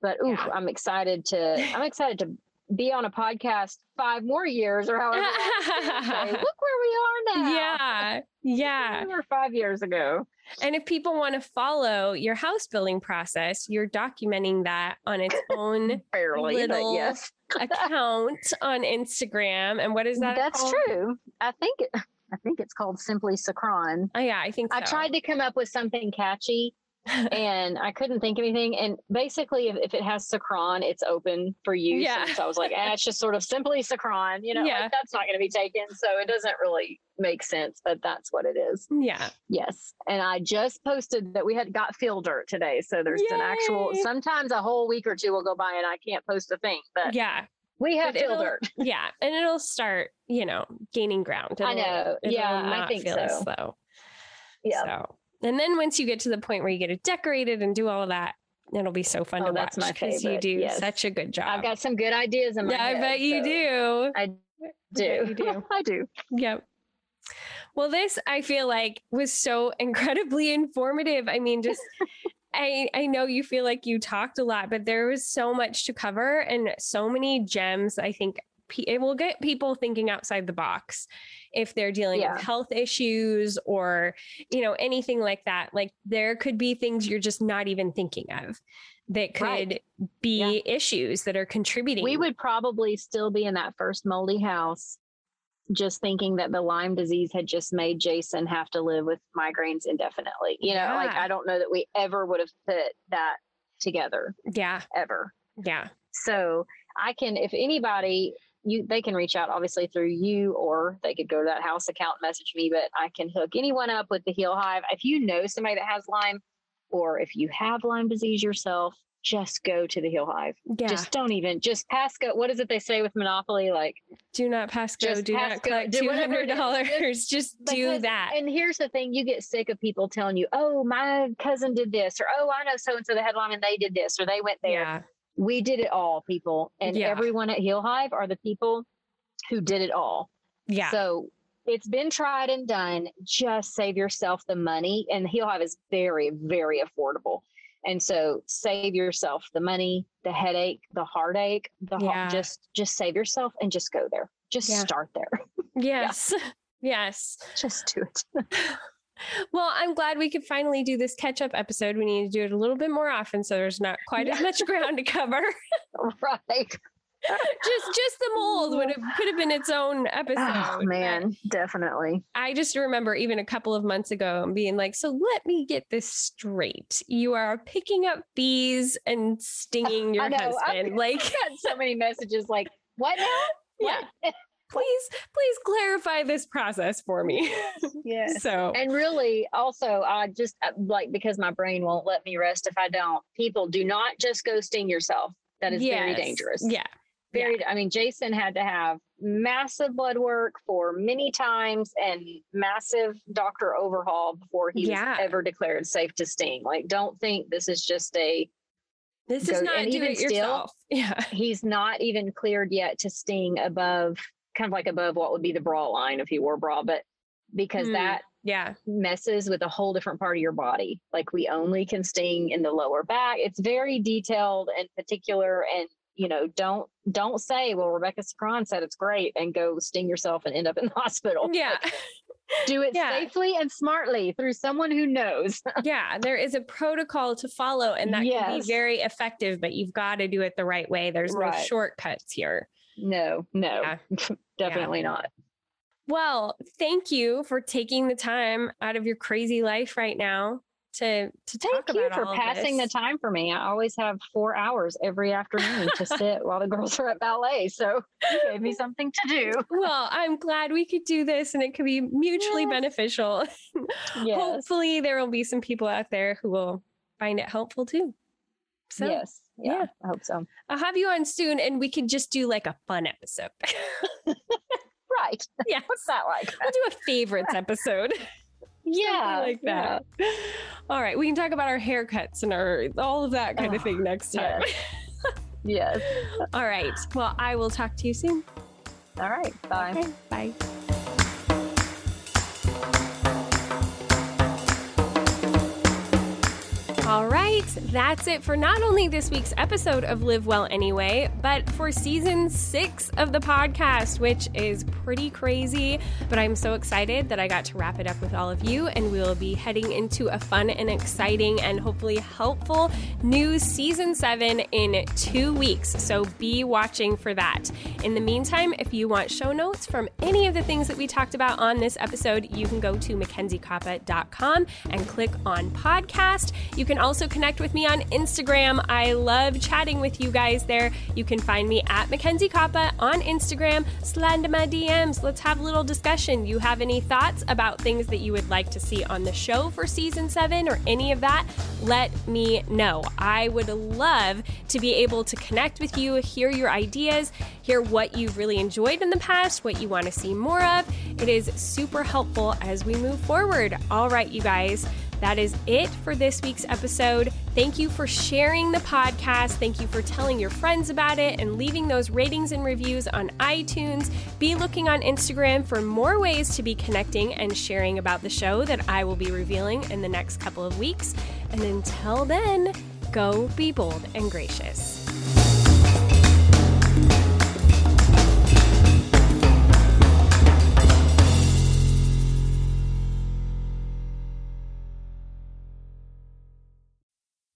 [SPEAKER 2] but ooh, yeah. I'm excited to I'm excited to be on a podcast five more years or however. Look where we are now.
[SPEAKER 1] Yeah. Yeah.
[SPEAKER 2] we were five years ago.
[SPEAKER 1] And if people want to follow your house building process, you're documenting that on its own
[SPEAKER 2] Barely,
[SPEAKER 1] little
[SPEAKER 2] yes.
[SPEAKER 1] account on Instagram. And what is that?
[SPEAKER 2] That's
[SPEAKER 1] called?
[SPEAKER 2] true. I think I think it's called Simply Sacron.
[SPEAKER 1] Oh yeah, I think so.
[SPEAKER 2] I tried to come up with something catchy and I couldn't think of anything. And basically, if, if it has Sacron, it's open for use. Yeah. So I was like, eh, it's just sort of simply Sacron, you know, yeah. like that's not going to be taken. So it doesn't really make sense, but that's what it is.
[SPEAKER 1] Yeah.
[SPEAKER 2] Yes. And I just posted that we had got field dirt today. So there's Yay. an actual, sometimes a whole week or two will go by and I can't post a thing, but
[SPEAKER 1] yeah.
[SPEAKER 2] We have field dirt.
[SPEAKER 1] yeah. And it'll start, you know, gaining ground. It'll,
[SPEAKER 2] I know. Yeah. I think so.
[SPEAKER 1] Slow.
[SPEAKER 2] Yeah.
[SPEAKER 1] So and then once you get to the point where you get it decorated and do all of that, it'll be so fun
[SPEAKER 2] oh,
[SPEAKER 1] to
[SPEAKER 2] that's
[SPEAKER 1] watch because you do
[SPEAKER 2] yes.
[SPEAKER 1] such a good job.
[SPEAKER 2] I've got some good ideas in my
[SPEAKER 1] yeah,
[SPEAKER 2] head.
[SPEAKER 1] I bet you
[SPEAKER 2] so
[SPEAKER 1] do.
[SPEAKER 2] I do.
[SPEAKER 1] I do.
[SPEAKER 2] I do.
[SPEAKER 1] Yep. Well, this I feel like was so incredibly informative. I mean, just I I know you feel like you talked a lot, but there was so much to cover and so many gems. I think it will get people thinking outside the box if they're dealing yeah. with health issues or you know anything like that like there could be things you're just not even thinking of that could right. be yeah. issues that are contributing
[SPEAKER 2] we would probably still be in that first moldy house just thinking that the Lyme disease had just made Jason have to live with migraines indefinitely. You know, yeah. like I don't know that we ever would have put that together.
[SPEAKER 1] Yeah.
[SPEAKER 2] Ever.
[SPEAKER 1] Yeah.
[SPEAKER 2] So I can, if anybody you they can reach out obviously through you or they could go to that house account message me but i can hook anyone up with the heal hive. If you know somebody that has lyme or if you have lyme disease yourself just go to the heal hive. Yeah. just don't even just pass go what is it they say with monopoly? Like
[SPEAKER 1] do not pass go do pass not collect $200 just do that.
[SPEAKER 2] and here's the thing you get sick of people telling you oh my cousin did this or oh i know so and so the had lyme and they did this or they went there.
[SPEAKER 1] Yeah
[SPEAKER 2] we did it all, people. And yeah. everyone at Heal Hive are the people who did it all.
[SPEAKER 1] Yeah.
[SPEAKER 2] So it's been tried and done. Just save yourself the money. And Heal Hive is very, very affordable. And so save yourself the money, the headache, the heartache, the yeah. just just save yourself and just go there. Just yeah. start there.
[SPEAKER 1] Yes. yeah. Yes.
[SPEAKER 2] Just do it.
[SPEAKER 1] Well, I'm glad we could finally do this catch up episode. We need to do it a little bit more often so there's not quite as much ground to cover.
[SPEAKER 2] right.
[SPEAKER 1] just just the mold would have could have been its own oh, episode.
[SPEAKER 2] Oh man, definitely.
[SPEAKER 1] I just remember even a couple of months ago being like, so let me get this straight. You are picking up bees and stinging your
[SPEAKER 2] know.
[SPEAKER 1] husband.
[SPEAKER 2] I've,
[SPEAKER 1] like
[SPEAKER 2] I've got so many messages like, what now?
[SPEAKER 1] yeah. Please, please clarify this process for me.
[SPEAKER 2] Yeah.
[SPEAKER 1] so
[SPEAKER 2] And really, also, I just uh, like because my brain won't let me rest if I don't. People do not just go sting yourself. That is very dangerous.
[SPEAKER 1] Yeah.
[SPEAKER 2] Very. I mean, Jason had to have massive blood work for many times and massive doctor overhaul before he
[SPEAKER 1] Yeah.
[SPEAKER 2] was ever declared safe to sting. Like, don't think this is just a.
[SPEAKER 1] This
[SPEAKER 2] Go-
[SPEAKER 1] is not
[SPEAKER 2] and even still-
[SPEAKER 1] yourself. Yeah.
[SPEAKER 2] He's not even cleared yet to sting above, kind of like above what would be the bra line if you wore a bra, but because
[SPEAKER 1] Hmm.
[SPEAKER 2] that
[SPEAKER 1] Yeah.
[SPEAKER 2] messes with a whole different part of your body. Like we only can sting in the lower back. It's very detailed and particular and you know, don't don't say, well, Rebecca Scron said it's great and go sting yourself and end up in the hospital.
[SPEAKER 1] Yeah.
[SPEAKER 2] Do it
[SPEAKER 1] Yeah.
[SPEAKER 2] safely and smartly through someone who knows.
[SPEAKER 1] yeah. There is a protocol to follow, and that can be very effective, but you've got to do it the right way. There's no shortcuts here.
[SPEAKER 2] No, no,
[SPEAKER 1] Yeah.
[SPEAKER 2] definitely not.
[SPEAKER 1] Well, thank you for taking the time out of your crazy life right now to to talk
[SPEAKER 2] Thank you for
[SPEAKER 1] all of
[SPEAKER 2] passing the time for me. I always have four hours every afternoon to sit while the girls are at ballet. So you gave me something to do.
[SPEAKER 1] Well, I'm glad we could do this and it could be mutually
[SPEAKER 2] Yes.
[SPEAKER 1] beneficial.
[SPEAKER 2] Yes.
[SPEAKER 1] Hopefully, there will be some people out there who will find it helpful too. So,
[SPEAKER 2] yes. Yeah,
[SPEAKER 1] yeah.
[SPEAKER 2] I hope so.
[SPEAKER 1] I'll have you on soon and we can just do like a fun episode.
[SPEAKER 2] Right.
[SPEAKER 1] yeah.
[SPEAKER 2] What's that like?
[SPEAKER 1] We'll do a favorites episode.
[SPEAKER 2] Yeah.
[SPEAKER 1] Something like that. All right. We can talk about our haircuts and our all of that kind of
[SPEAKER 2] Oh,
[SPEAKER 1] thing next time.
[SPEAKER 2] Yes.
[SPEAKER 1] all right. Well, I will talk to you soon.
[SPEAKER 2] All right. Bye.
[SPEAKER 1] Okay, Bye. All right, that's it for not only this week's episode of Live Well Anyway, but for season six of the podcast, which is pretty crazy. But I'm so excited that I got to wrap it up with all of you, and we will be heading into a fun and exciting and hopefully helpful new season seven in two weeks. So be watching for that. In the meantime, if you want show notes from any of the things that we talked about on this episode, you can go to mackenziekoppa.com and click on podcast. You can also connect with me on Instagram. I love chatting with you guys there. You can find me at Mackenzie Koppa on Instagram. Into my DMs. Let's have a little discussion. You have any thoughts about things that you would like to see on the show for season seven or any of that? Let me know. I would love to be able to connect with you, hear your ideas, hear what you've really enjoyed in the past, what you want to see more of. It is super helpful as we move forward. All right, you guys. That is it for this week's episode. Thank you for sharing the podcast. Thank you for telling your friends about it and leaving those ratings and reviews on iTunes. Be looking on Instagram for more ways to be connecting and sharing about the show that I will be revealing in the next couple of weeks. And until then, go be bold and gracious.